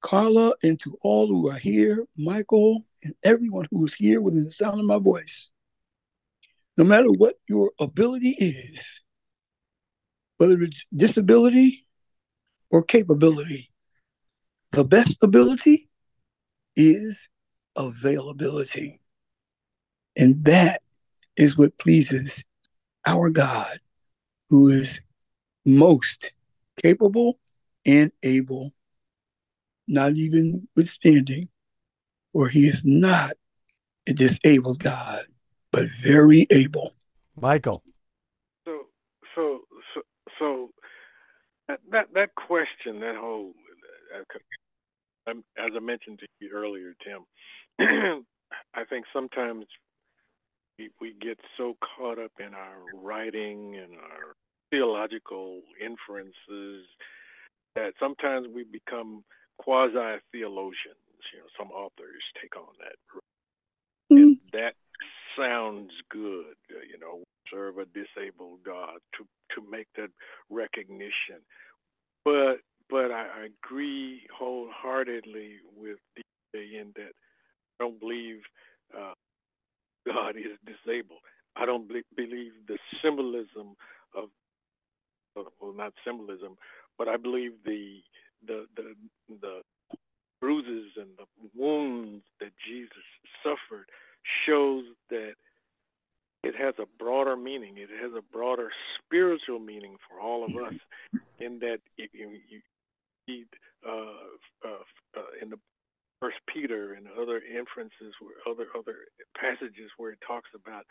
Carla, and to all who are here, Michael, and everyone who is here within the sound of my voice, no matter what your ability is, whether it's disability or capability, the best ability is availability. And that is what pleases our God, who is most capable and able, not even withstanding, or he is not a disabled God but very able. Michael. So, so, so, so that that, that question, that whole, uh, as I mentioned to you earlier, Tim, I think sometimes we, we get so caught up in our writing and our theological inferences that sometimes we become quasi theologians. You know, some authors take on that. Mm. And that sounds good, you know, serve a disabled God to to make that recognition. But but I agree wholeheartedly with DJ in that I don't believe uh, God is disabled. I don't believe the symbolism of well, not symbolism, but I believe the the the the bruises and the wounds that Jesus suffered shows that it has a broader meaning. It has a broader spiritual meaning for all of us. In that, if you, you read uh, uh, uh, in the First Peter and other inferences, where other other passages where it talks about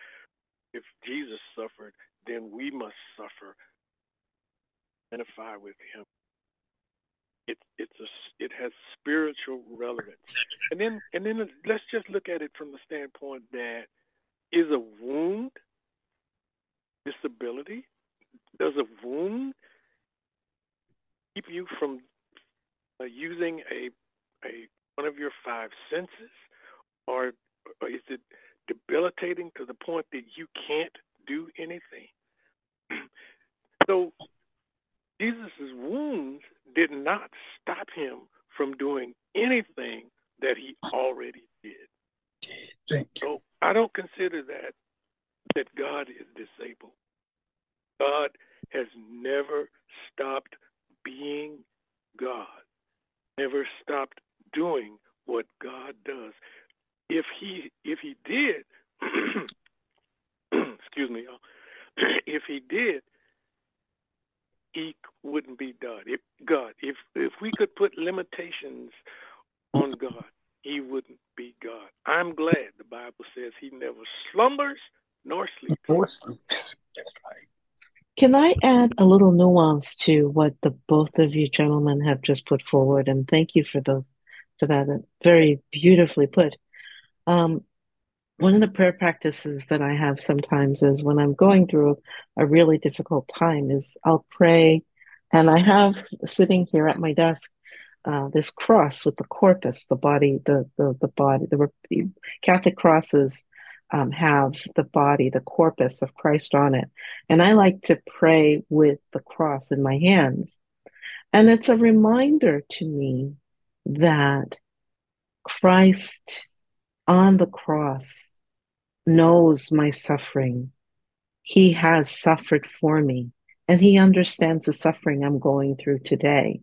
if Jesus suffered, then we must suffer. Identify with Him. It it's a it has spiritual relevance, and then and then let's just look at it from the standpoint that is a wound disability? Does a wound keep you from uh, using a a one of your five senses, or, or is it debilitating to the point that you can't do anything? so Jesus' wounds did not stop him from doing anything that he already did. Thank you. So I don't consider that that God is disabled. God has never stopped being God, never stopped doing what God does. If he if he did, excuse me, if he did, he wouldn't be God. If God, if if we could put limitations on God, he wouldn't be God. I'm glad the Bible says he never slumbers nor sleeps. Nor sleeps. That's right. Can I add a little nuance to what the both of you gentlemen have just put forward? And thank you for those for that. Very beautifully put. Um, one of the prayer practices that I have sometimes is when I'm going through a really difficult time is I'll pray, and I have sitting here at my desk uh, this cross with the corpus, the body, the the the body, the, the Catholic crosses um, have the body, the corpus of Christ on it. And I like to pray with the cross in my hands. And it's a reminder to me that Christ on the cross knows my suffering. He has suffered for me and he understands the suffering I'm going through today.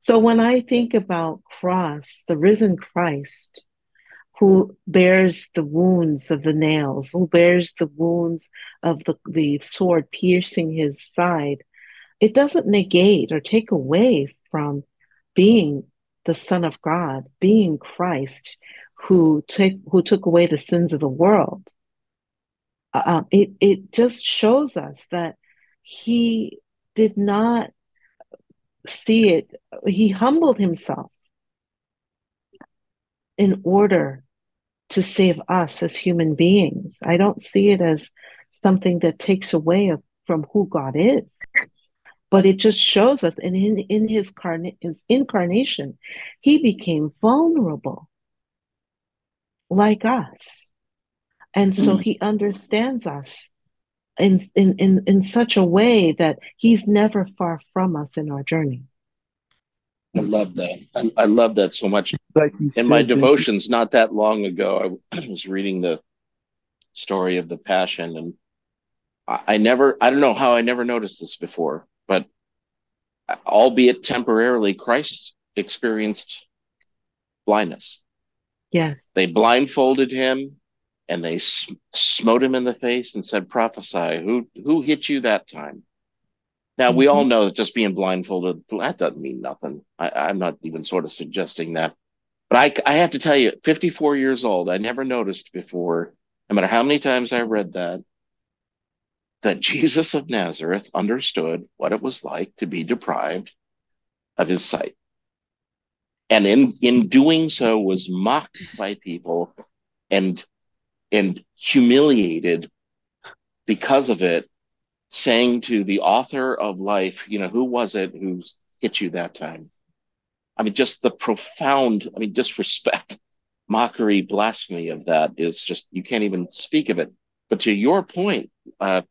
So when I think about cross, the risen Christ, who bears the wounds of the nails, who bears the wounds of the, the sword piercing his side, it doesn't negate or take away from being the Son of God, being Christ, who took who took away the sins of the world. Uh, um, it it just shows us that he did not see it. He humbled himself in order to save us as human beings. I don't see it as something that takes away from who God is, but it just shows us. And in, in his, carna- his incarnation, he became vulnerable like us. And so mm. he understands us in, in, in, in such a way that he's never far from us in our journey. I love that. I, I love that so much. Like in my devotions, not that long ago, I was reading the story of the Passion, and I, I never, I don't know how I never noticed this before, but albeit temporarily, Christ experienced blindness. Yes. They blindfolded him and they sm- smote him in the face and said, Prophesy, who, who hit you that time? Now, we all mm-hmm. know that just being blindfolded, that doesn't mean nothing. I, am not even sort of suggesting that. But I, I have to tell you, 54 years old, I never noticed before, no matter how many times I read that, that Jesus of Nazareth understood what it was like to be deprived of his sight. And in, in doing so was mocked by people and, and humiliated because of it saying to the author of life, you know, who was it who hit you that time? I mean, just the profound, I mean, disrespect, mockery, blasphemy of that is just, you can't even speak of it. But to your point, uh,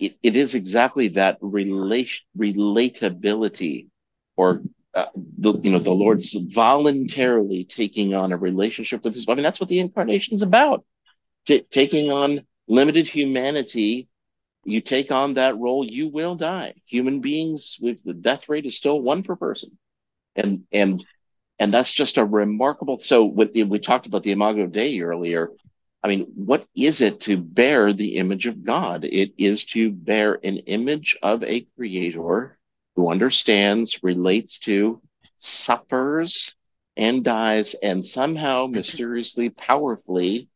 it, it is exactly that relation, relatability or uh, the, you know, the Lord's voluntarily taking on a relationship with his, I mean, that's what the incarnation is about. T- taking on limited humanity you take on that role, you will die. Human beings with the death rate is still one per person. And and and that's just a remarkable so with we talked about the imago dei earlier i mean what is it to bear the image of god it is to bear an image of a creator who understands relates to suffers and dies and somehow mysteriously powerfully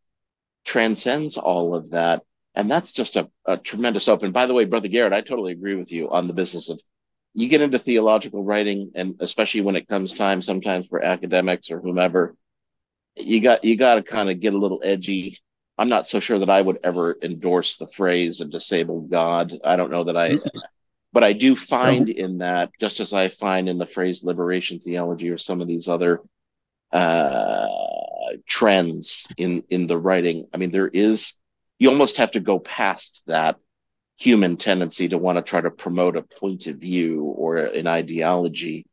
transcends all of that and that's just a, a tremendous open. By the way, Brother Garrett, I totally agree with you on the business of you get into theological writing, and especially when it comes time sometimes for academics or whomever, you got you got to kind of get a little edgy I'm not so sure that I would ever endorse the phrase a disabled God. I don't know that I, but I do find in that, just as I find in the phrase liberation theology or some of these other uh, trends in in the writing. I mean, there is you almost have to go past that human tendency to want to try to promote a point of view or an ideology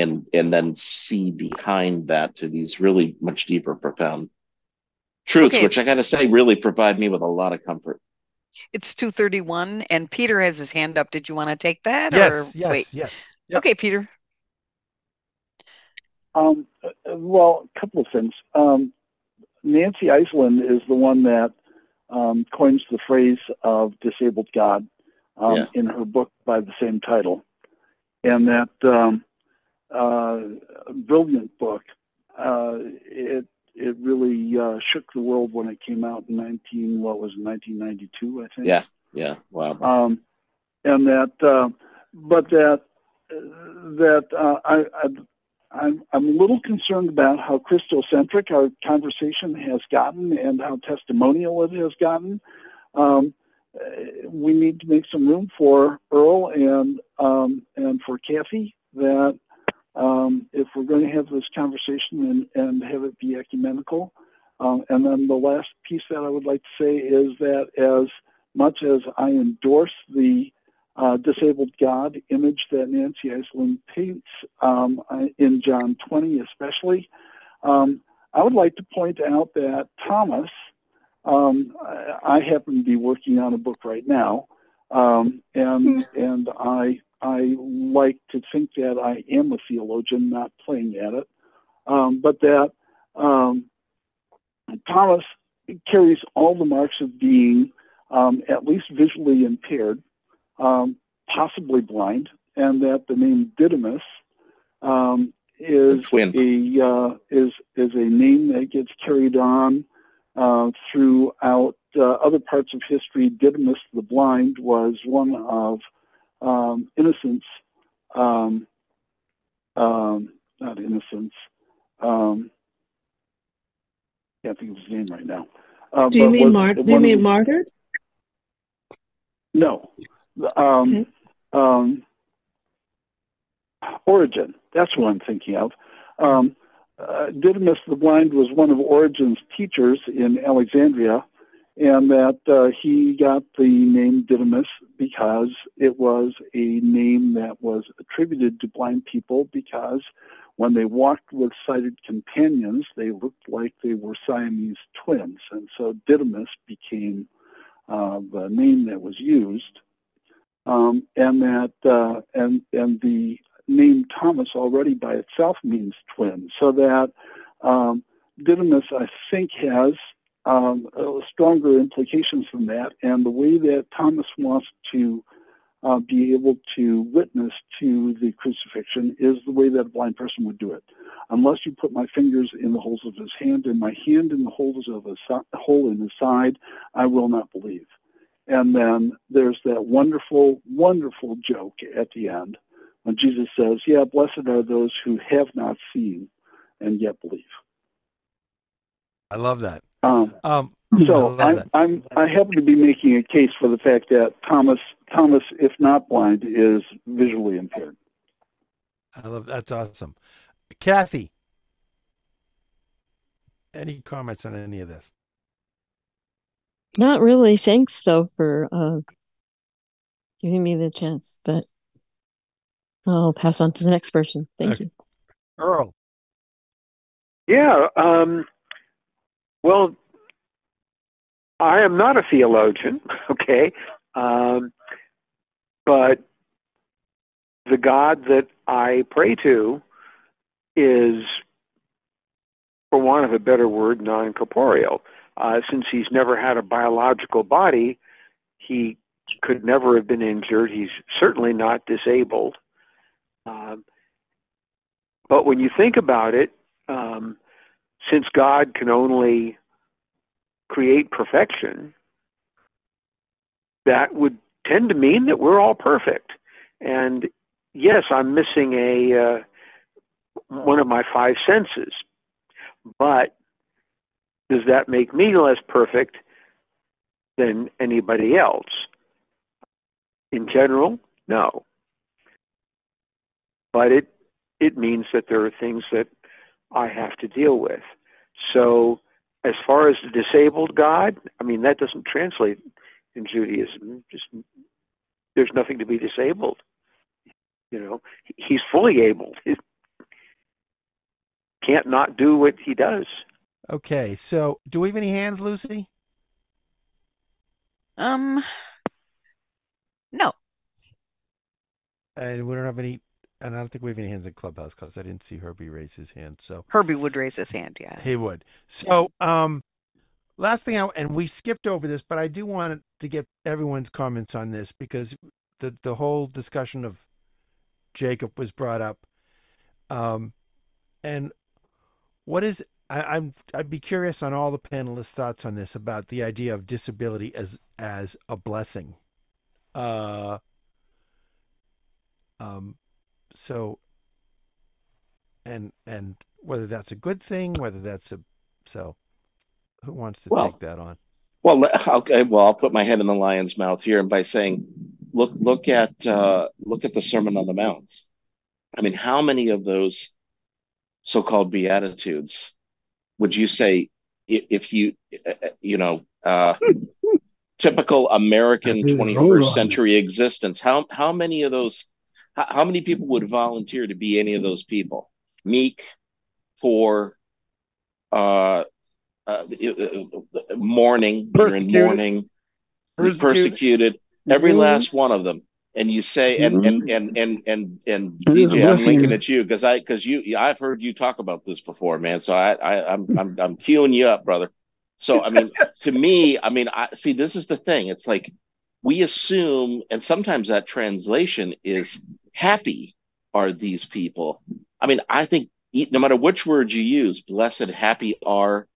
and and then see behind that to these really much deeper profound truths Okay. which i got to say really provide me with a lot of comfort It's 231 and Peter has his hand up. Did you want to take that? Yes, or yes, wait? yes. Okay, Peter. Um, uh, well, a couple of things. Um, Nancy Eiesland is the one that um, coins the phrase of disabled God um, Yeah. in her book by the same title, and that um, brilliant book. Uh, it it really uh, shook the world when it came out in 19 what was it, 1992 I think yeah yeah wow um, and that, uh, but that that uh, I, I I'm I'm a little concerned about how Christocentric our conversation has gotten and how testimonial it has gotten. Um, uh, we need to make some room for Earl and um, and for Kathy that um, if we're going to have this conversation and, and have it be ecumenical. Um, and then the last piece that I would like to say is that as much as I endorse the uh, disabled God image that Nancy Eiesland paints um, in John 20, especially, um, I would like to point out that Thomas, um, I I happen to be working on a book right now, um, and and I I like to think that I am a theologian, not playing at it, um, but that um, Thomas carries all the marks of being um, at least visually impaired, um, possibly blind, and that the name Didymus um, is a uh, is is a name that gets carried on uh, throughout uh, other parts of history. Didymus the blind was one of um, Innocence, um, um, not Innocence. Um, can't think of his name right now. Uh, Do you mean do you mean martyred? No. Um, um, Origen. That's what I'm thinking of. Um, uh, Didymus the Blind was one of Origen's teachers in Alexandria, and that uh, he got the name Didymus because it was a name that was attributed to blind people because when they walked with sighted companions, they looked like they were Siamese twins. And so Didymus became uh, the name that was used um, and that uh, and and the name Thomas already by itself means twin, so that um, Didymus I think has stronger implications from that, and the way that Thomas wants to uh, be able to witness to the crucifixion is the way that a blind person would do it. Unless you put my fingers in the holes of his hand and my hand in the holes of si- hole in his side, I will not believe. And then there's that wonderful, wonderful joke at the end when Jesus says, Yeah, blessed are those who have not seen and yet believe. I love that. Um, Um, so I love I, that. I'm I happen to be making a case for the fact that Thomas Thomas, if not blind, is visually impaired. I love that's awesome. Kathy, any comments on any of this? Not really. Thanks though for uh, giving me the chance, but I'll pass on to the next person. Thank Okay. you. Earl. Yeah. Um, well, I am not a theologian, okay, um, but the God that I pray to is, for want of a better word, non corporeal. Uh, since he's never had a biological body, he could never have been injured. He's certainly not disabled. Um, but when you think about it, um, since God can only create perfection, that would tend to mean that we're all perfect. And yes, I'm missing a uh, one of my five senses, but Does that make me less perfect than anybody else? In general, no. But it it means that there are things that I have to deal with. So as far as the disabled God, I mean that doesn't translate in Judaism. Just there's nothing to be disabled. You know, he's fully able. He can't not do what he does. Okay, so do we have any hands, Lucy? Um, no. And we don't have any, and I don't think we have any hands in Clubhouse because I didn't see Herbie raise his hand. So Herbie would raise his hand, yeah. he would. So, um, last thing, I, and we skipped over this, but I do want to get everyone's comments on this because the the whole discussion of Jacob was brought up. Um, and what is I, I'm I'd be curious on all the panelists' thoughts on this about the idea of disability as as a blessing. Uh, um, so, and and whether that's a good thing, whether that's a so, who wants to Well, take that on? Well, okay. Well, I'll put my head in the lion's mouth here, and by saying, look, look at uh, look at the Sermon on the Mount. I mean, how many of those so-called beatitudes would you say, i- if you, uh, uh, you know, uh, typical American I didn't roll 21st century existence? How how many of those? How, how many people would volunteer to be any of those people? Meek, poor, uh, uh, mourning, you're in Persecuted. mourning, Persecuted. persecuted, every Mhm. last one of them. And you say, and Mhm. and and and and and DJ, I'm linking at you because I because you I've heard you talk about this before, man. So I, I I'm I'm I'm queuing you up, brother. So I mean, to me, I mean, I see this is the thing. It's like we assume, and sometimes that translation is happy are these people. I mean, I think no matter which word you use, blessed, happy are,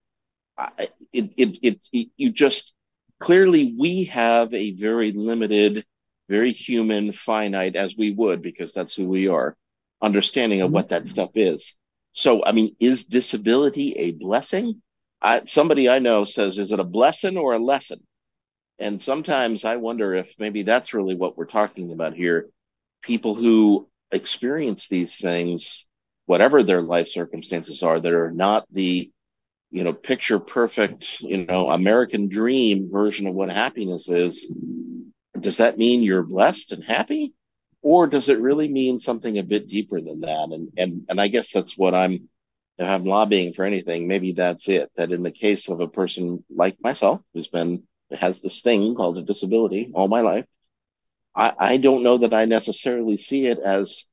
it, it, it, it, you just clearly we have a very limited, very human, finite, as we would, because that's who we are, understanding of what that mm-hmm. stuff is. So, I mean, is disability a blessing? I, somebody I know says, is it a blessing or a lesson? And sometimes I wonder if maybe that's really what we're talking about here. People who experience these things, whatever their life circumstances are, that are not the, you know, picture perfect, you know, American dream version of what happiness is. Does that mean you're blessed and happy? Or does it really mean something a bit deeper than that? And and and I guess that's what I'm if I'm lobbying for anything, maybe that's it. That in the case of a person like myself, who's been has this thing called a disability all my life, I, I don't know that I necessarily see it as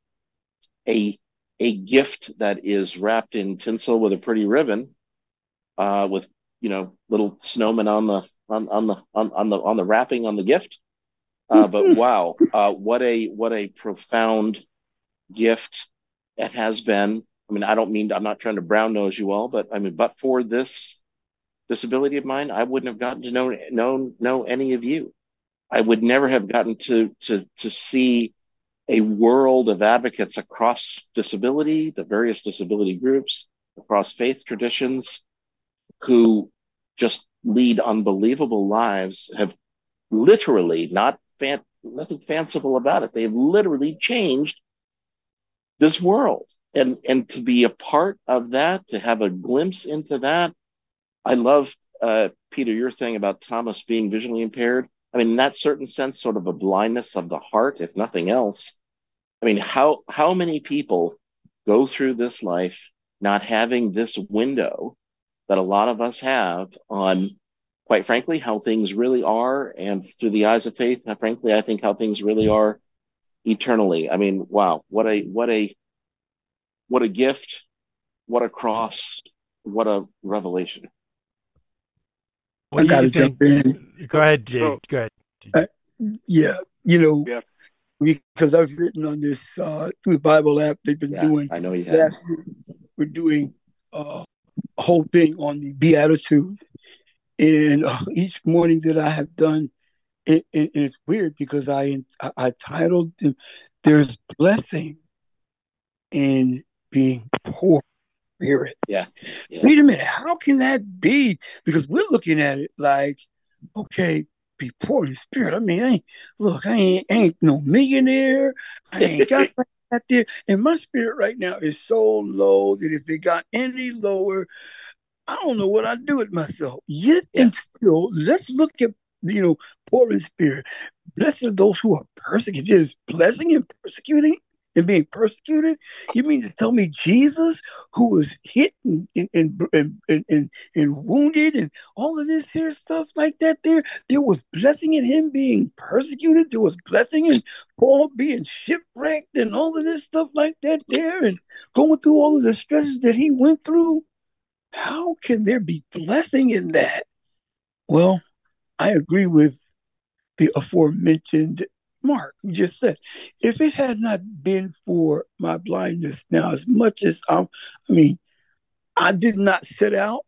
a a gift that is wrapped in tinsel with a pretty ribbon, uh, with you know little snowmen on the on on the on, on the on the wrapping on the gift. Uh, but wow, uh, what a what a profound gift it has been. I mean, I don't mean I'm not trying to brown nose you all, but I mean, but for this disability of mine, I wouldn't have gotten to know know know any of you. I would never have gotten to to to see a world of advocates across disability, the various disability groups, across faith traditions, who just lead unbelievable lives, have literally not fan, nothing fanciful about it. They've literally changed this world. And and to be a part of that, to have a glimpse into that, I love uh, Peter your thing about Thomas being visually impaired. I mean, in that certain sense, sort of a blindness of the heart, if nothing else. I mean, how how many people go through this life not having this window that a lot of us have on, quite frankly, how things really are, and through the eyes of faith, frankly, I think how things really are eternally. I mean, wow, what a what a what a gift, what a cross, what a revelation. What I gotta jump in. Go ahead, Jade. So- Go ahead. Uh, yeah, you know, Yeah. because I've written on this uh, through the Bible app. They've been Yeah, doing I know you have. last week. We're doing uh, a whole thing on the Beatitudes, and uh, each morning that I have done, it, it, it's weird because I, I I titled them. There's blessing in being poor. Spirit. Yeah. yeah. Wait a minute, how can that be? Because we're looking at it like, okay, be poor in spirit. I mean, I ain't look, I ain't ain't no millionaire. I ain't got that there. And my spirit right now is so low that if it got any lower, I don't know what I'd do with myself. Yet Yeah. and still, let's look at you know, poor in spirit. Blessed are those who are persecuted. There's blessing and persecuting and being persecuted. You mean to tell me Jesus, who was hit and and and and, and, and, wounded and all of this here stuff like that there, there was blessing in him being persecuted. There was blessing in Paul being shipwrecked and all of this stuff like that there and going through all of the stresses that he went through. How can there be blessing in that? Well, I agree with the aforementioned Mark who just said, if it had not been for my blindness now, as much as I'm, I mean, I did not set out.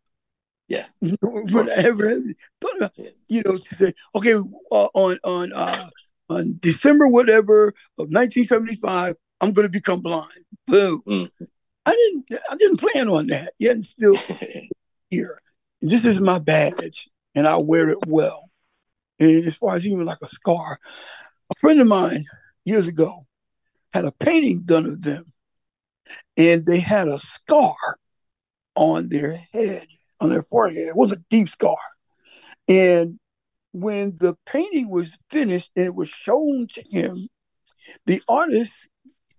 Yeah. Whatever, thought about, you know, to say, okay, uh, on on uh, on December whatever of 1975, I'm going to become blind. Boom. Mm. I didn't. I didn't plan on that. Yet and still here. This is my badge, and I wear it well. And as far as even like a scar, a friend of mine years ago had a painting done of them, and they had a scar on their head, on their forehead. It was a deep scar. And when the painting was finished and it was shown to him, the artist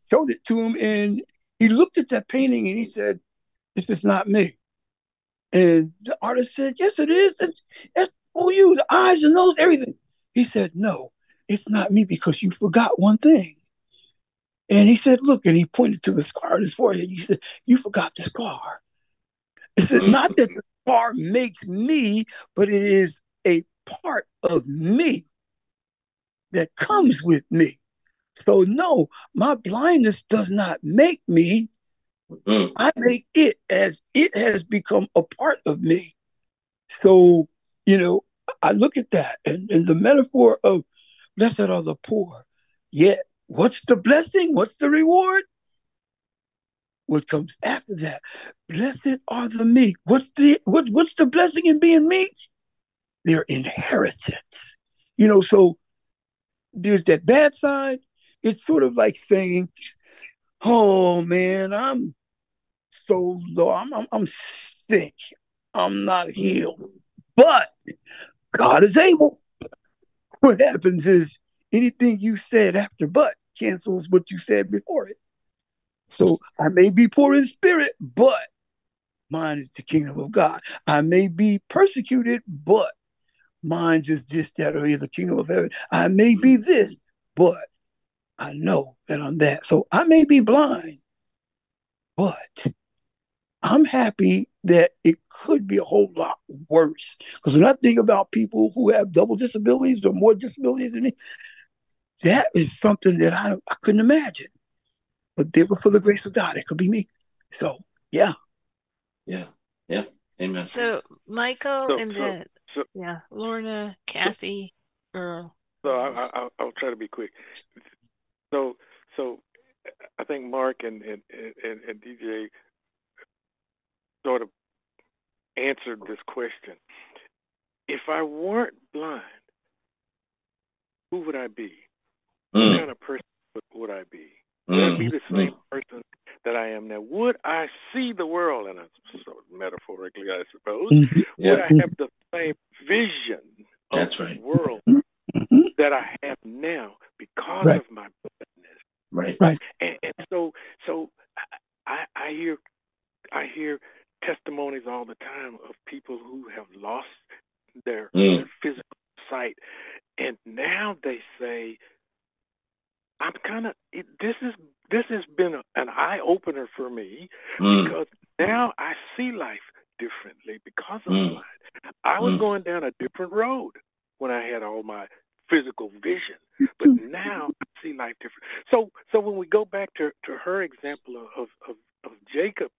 showed it to him, and he looked at that painting and he said, "This is not me." And the artist said, Yes, it is. That's for you, the eyes and nose, everything. He said, No, it's not me because you forgot one thing. And he said, Look, and he pointed to the scar on his forehead. He said, You forgot the scar. He said, Not that the scar makes me, but it is a part of me that comes with me. So, no, my blindness does not make me. Mm. I make it as it has become a part of me. So, you know, I look at that and, and the metaphor of blessed are the poor. Yet, what's the blessing? What's the reward? What comes after that? Blessed are the meek. What's the what, what's the blessing in being meek? Their inheritance. You know, so there's that bad side. It's sort of like saying, Oh man, I'm so low. I'm, I'm I'm sick. I'm not healed. But God is able. What happens is anything you said after but cancels what you said before it. So I may be poor in spirit, but mine is the kingdom of God. I may be persecuted, but mine is this, that, or the kingdom of heaven. I may be this, but I know that I'm that. So I may be blind, but I'm happy that it could be a whole lot worse. Because when I think about people who have double disabilities or more disabilities than me, that is something that I, I couldn't imagine. But they were for the grace of God. It could be me. So, yeah. Yeah. Yeah. Amen. So Michael So- and so- then so- yeah, Lorna, Kathy, Earl. So I, I, I'll, I'll try to be quick. So, so I think Mark and and, and, and DJ sort of answered this question. If I weren't blind, who would I be? What Mm. kind of person would- would I be? Would I be the same person that I am now? Would I see the world, and I- sort of metaphorically, I suppose, Mhm. would Yeah. I have the same vision of That's the right. world Mhm. that I have now because Right. of my blindness? Right. Right. And, and so, so I, I hear, I hear testimonies all the time of people who have lost their, Mm. their physical sight, and now they say, "I'm kind of this is this has been a, an eye opener for me Mm. because now I see life differently because I'm Mm. blind. I was Mm. going down a different road when I had all my physical vision, but now I see life different. So, so when we go back to, to her example of, of, of, of Jacob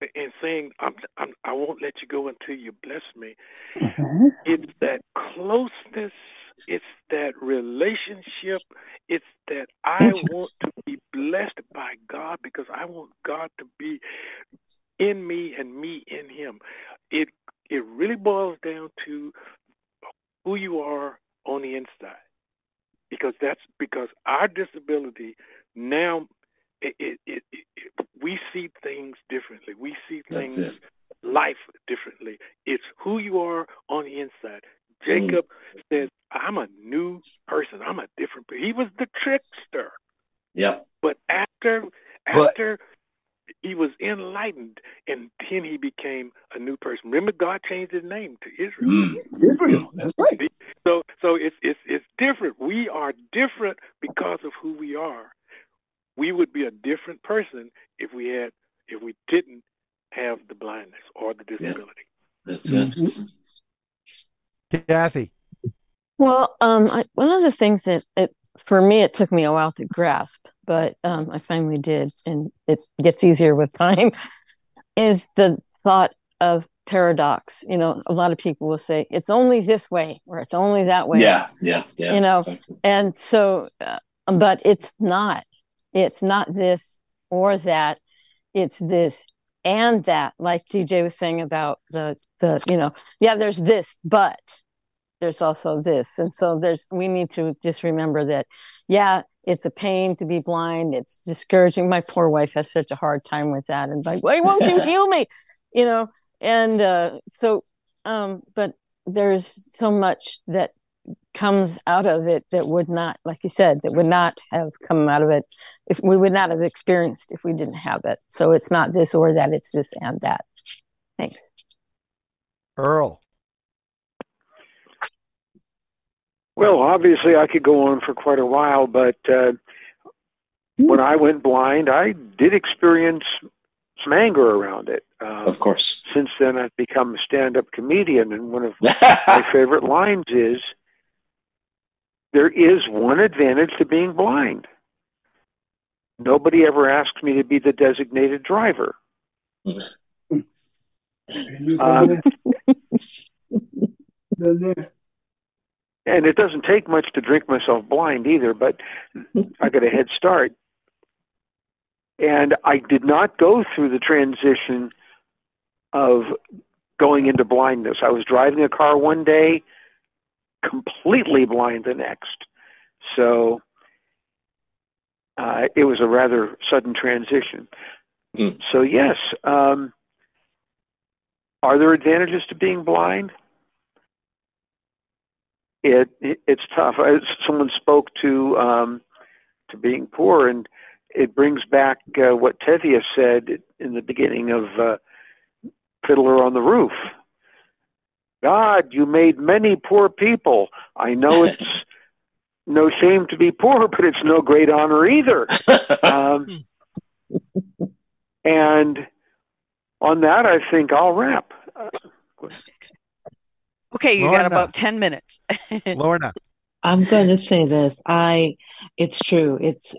and saying, I'm, I'm, I won't let you go until you bless me, Mhm. it's that closeness, it's that relationship, it's that I want to be blessed by God because I want God to be in me and me in Him. It it really boils down to who you are on the inside, because that's because our disability now it, it, it, it we see things differently. We see things life differently. It's who you are on the inside. Jacob mm. says, I'm a new person. I'm a different person. He was the trickster. Yep. But after after but, he was enlightened and then he became a new person. Remember God changed his name to Israel. Mm, Israel, that's right. So so it's it's it's different. We are different because of who we are. We would be a different person if we had if we didn't have the blindness or the disability. Yeah. That's it. Mm-hmm. Kathy. Well, um, I, one of the things that it, for me it took me a while to grasp, but um, I finally did, and it gets easier with time. Is the thought of paradox? You know, a lot of people will say it's only this way or it's only that way. Yeah, yeah, yeah. You know, exactly. and so, uh, but it's not. It's not this or that. It's this and that like dj was saying about the the you know yeah there's this but there's also this. And so there's we need to just remember that yeah it's a pain to be blind. It's discouraging. My poor wife has such a hard time with that. And like why won't you heal me? You know? And uh so um but there's so much that comes out of it that would not like you said that would not have come out of it if we would not have experienced if we didn't have it. So it's not this or that, it's this and that. Thanks. Earl. Well, obviously, I could go on for quite a while, but uh, when I went blind, I did experience some anger around it. Um, of course. Since then, I've become a stand up comedian, and one of my favorite lines is there is one advantage to being blind Nobody ever asked me to be the designated driver. um, and it doesn't take much to drink myself blind either, but I got a head start. And I did not go through the transition of going into blindness. I was driving a car one day, completely blind the next. So uh, it was a rather sudden transition. Mm. So yes, um, are there advantages to being blind? It, it it's tough. I, Someone spoke to um, to being poor, and it brings back uh, what Tevye said in the beginning of uh, Fiddler on the Roof. God, you made many poor people. I know it's no shame to be poor, but it's no great honor either. um, and on that, I think I'll wrap. Uh, okay, you Lorna. got about 10 minutes. Lorna. I'm going to say this. I, it's true. It's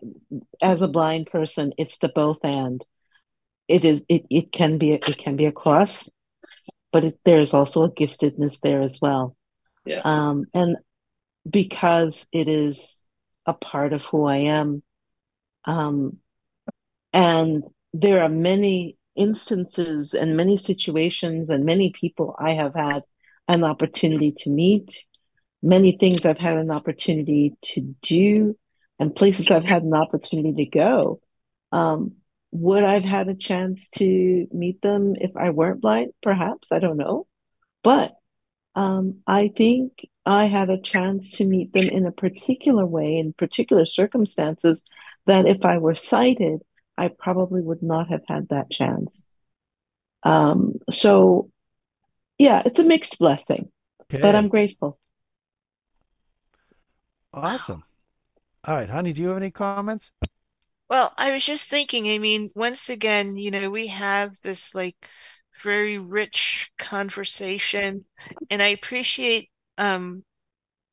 as a blind person, it's the both and. It is. It it can be. It can be a cross, but it, there's also a giftedness there as well. Yeah. Um, and because it is a part of who I am. Um, and there are many instances and many situations and many people I have had an opportunity to meet, many things I've had an opportunity to do, and places I've had an opportunity to go. Um, would I've had a chance to meet them if I weren't blind? Perhaps, I don't know. But um, I think I had a chance to meet them in a particular way, in particular circumstances, that if I were sighted, I probably would not have had that chance. Um, so, yeah, it's a mixed blessing, okay. but I'm grateful. Awesome. All right, honey, do you have any comments? Well, I was just thinking, I mean, once again, you know, we have this like very rich conversation, and I appreciate um,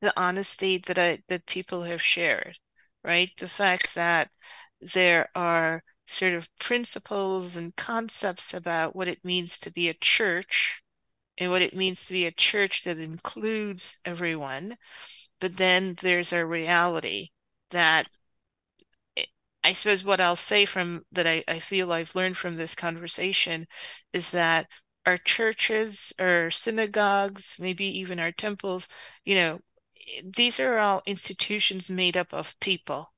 the honesty that I that people have shared, right? The fact that there are sort of principles and concepts about what it means to be a church and what it means to be a church that includes everyone. But then there's a reality that I suppose what I'll say from that I, I feel I've learned from this conversation is that our churches, our synagogues, maybe even our temples, you know, these are all institutions made up of people.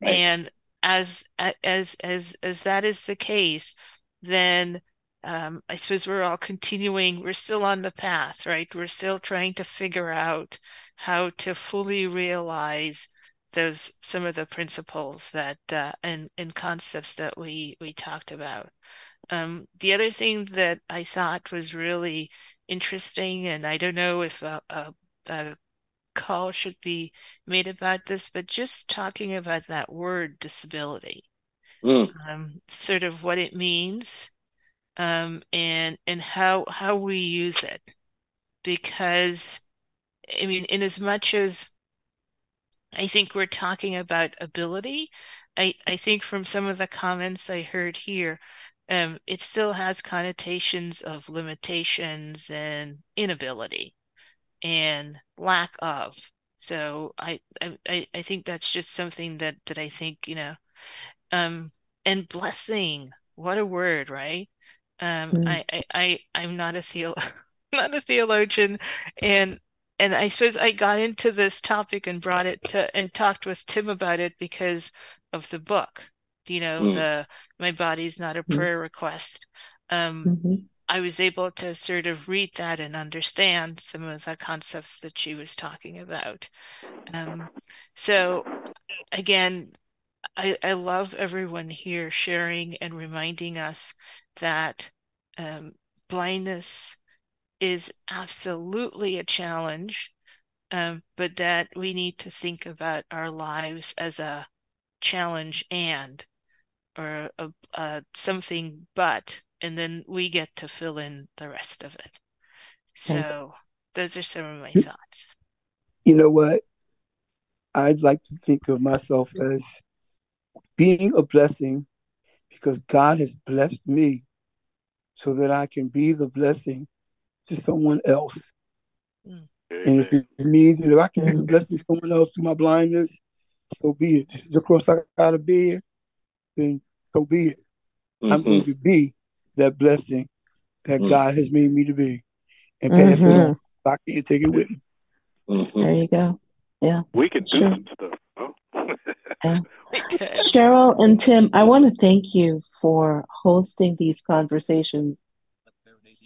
Right. And as as as as that is the case, then um, I suppose we're all continuing, we're still on the path, right? We're still trying to figure out how to fully realize those some of the principles that uh, and and concepts that we we talked about. Um, the other thing that I thought was really interesting, and I don't know if a, a, a call should be made about this, but just talking about that word disability, mm. um, sort of what it means, um, and and how how we use it, because I mean, in as much as I think we're talking about ability, I I think from some of the comments I heard here, um, it still has connotations of limitations and inability and lack of. So I I I think that's just something that that I think you know, um, and blessing. What a word, right? Um, mm. I, I I I'm not a theo not a theologian, and and I suppose I got into this topic and brought it to and talked with Tim about it because of the book. You know, mm. the my body's not a mm. prayer request. Um, mm-hmm. I was able to sort of read that and understand some of the concepts that she was talking about. Um, so, again, I, I love everyone here sharing and reminding us that um, blindness is absolutely a challenge, um, but that we need to think about our lives as a challenge and or a, a something but and then we get to fill in the rest of it. So those are some of my thoughts. You know what? I'd like to think of myself as being a blessing because God has blessed me so that I can be the blessing to someone else. Mm. And if it means that if I can be the blessing to someone else through my blindness, so be it. The cross I gotta bear, then so be it. Mm-hmm. I'm going to be that blessing that mm-hmm. God has made me to be and pass mm-hmm. it on. I can't take it with me. Mm-hmm. There you go. Yeah. We can do sure. some stuff. Oh. yeah. Cheryl and Tim, I want to thank you for hosting these conversations.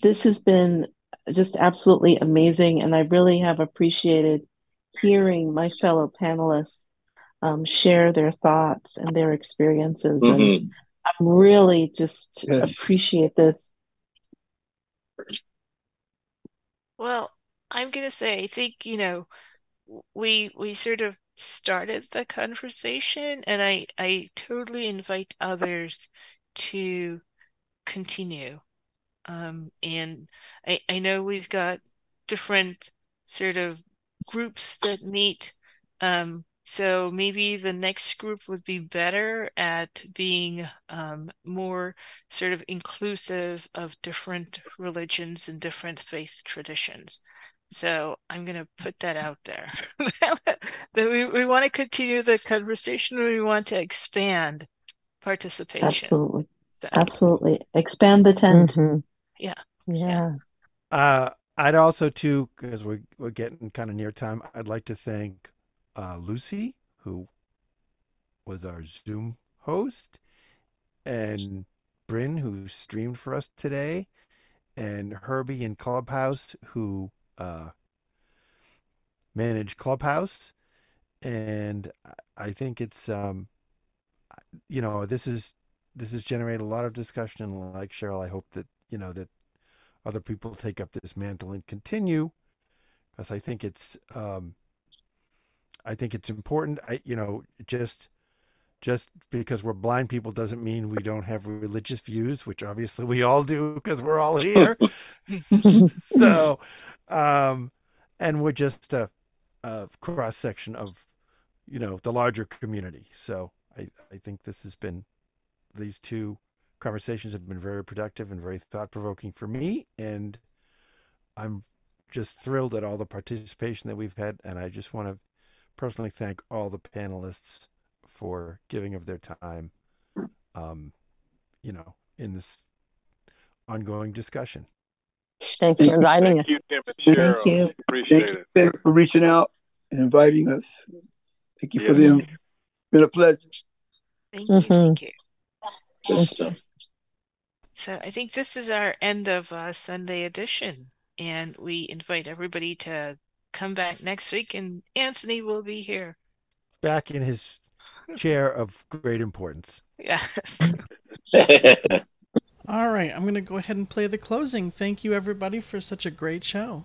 This has been just absolutely amazing, and I really have appreciated hearing my fellow panelists um, share their thoughts and their experiences. Mm-hmm. And I'm really just yes. appreciate this. Well, I'm gonna say I think you know we we sort of started the conversation, and I I totally invite others to continue. Um, and I I know we've got different sort of groups that meet um, so maybe the next group would be better at being um, more sort of inclusive of different religions and different faith traditions. So I'm going to put that out there. that we, we want to continue the conversation. We want to expand participation. Absolutely. So. Absolutely. Expand the tent. Mm-hmm. Yeah. Yeah. Uh, I'd also too, because we're, we're getting kind of near time, I'd like to thank uh, Lucy, who was our Zoom host, and Bryn, who streamed for us today, and Herbie in Clubhouse, who uh, manage Clubhouse. And I think it's, um, you know, this is this has generated a lot of discussion. Like Cheryl, I hope that you know that other people take up this mantle and continue, because I think it's um, I think it's important. I, you know, just just because we're blind people doesn't mean we don't have religious views, which obviously we all do because we're all here. so, um, and we're just a, a cross section of, you know, the larger community. So I, I think this has been, these two conversations have been very productive and very thought provoking for me. And I'm just thrilled at all the participation that we've had. And I just want to personally thank all the panelists for giving of their time, um, you know, in this ongoing discussion. Thanks for inviting us. Thank you, Tim and Thank you. Appreciate Thank you it. Ben, for reaching out and inviting us. Thank you for Yes. them. Been a pleasure. Thank you. Mhm. Thank you. Good stuff. So I think this is our end of uh, Sunday edition, and we invite everybody to come back next week, and Anthony will be here. Back in his chair of great importance. Yes. All right, I'm going to go ahead and play the closing. Thank you, everybody, for such a great show.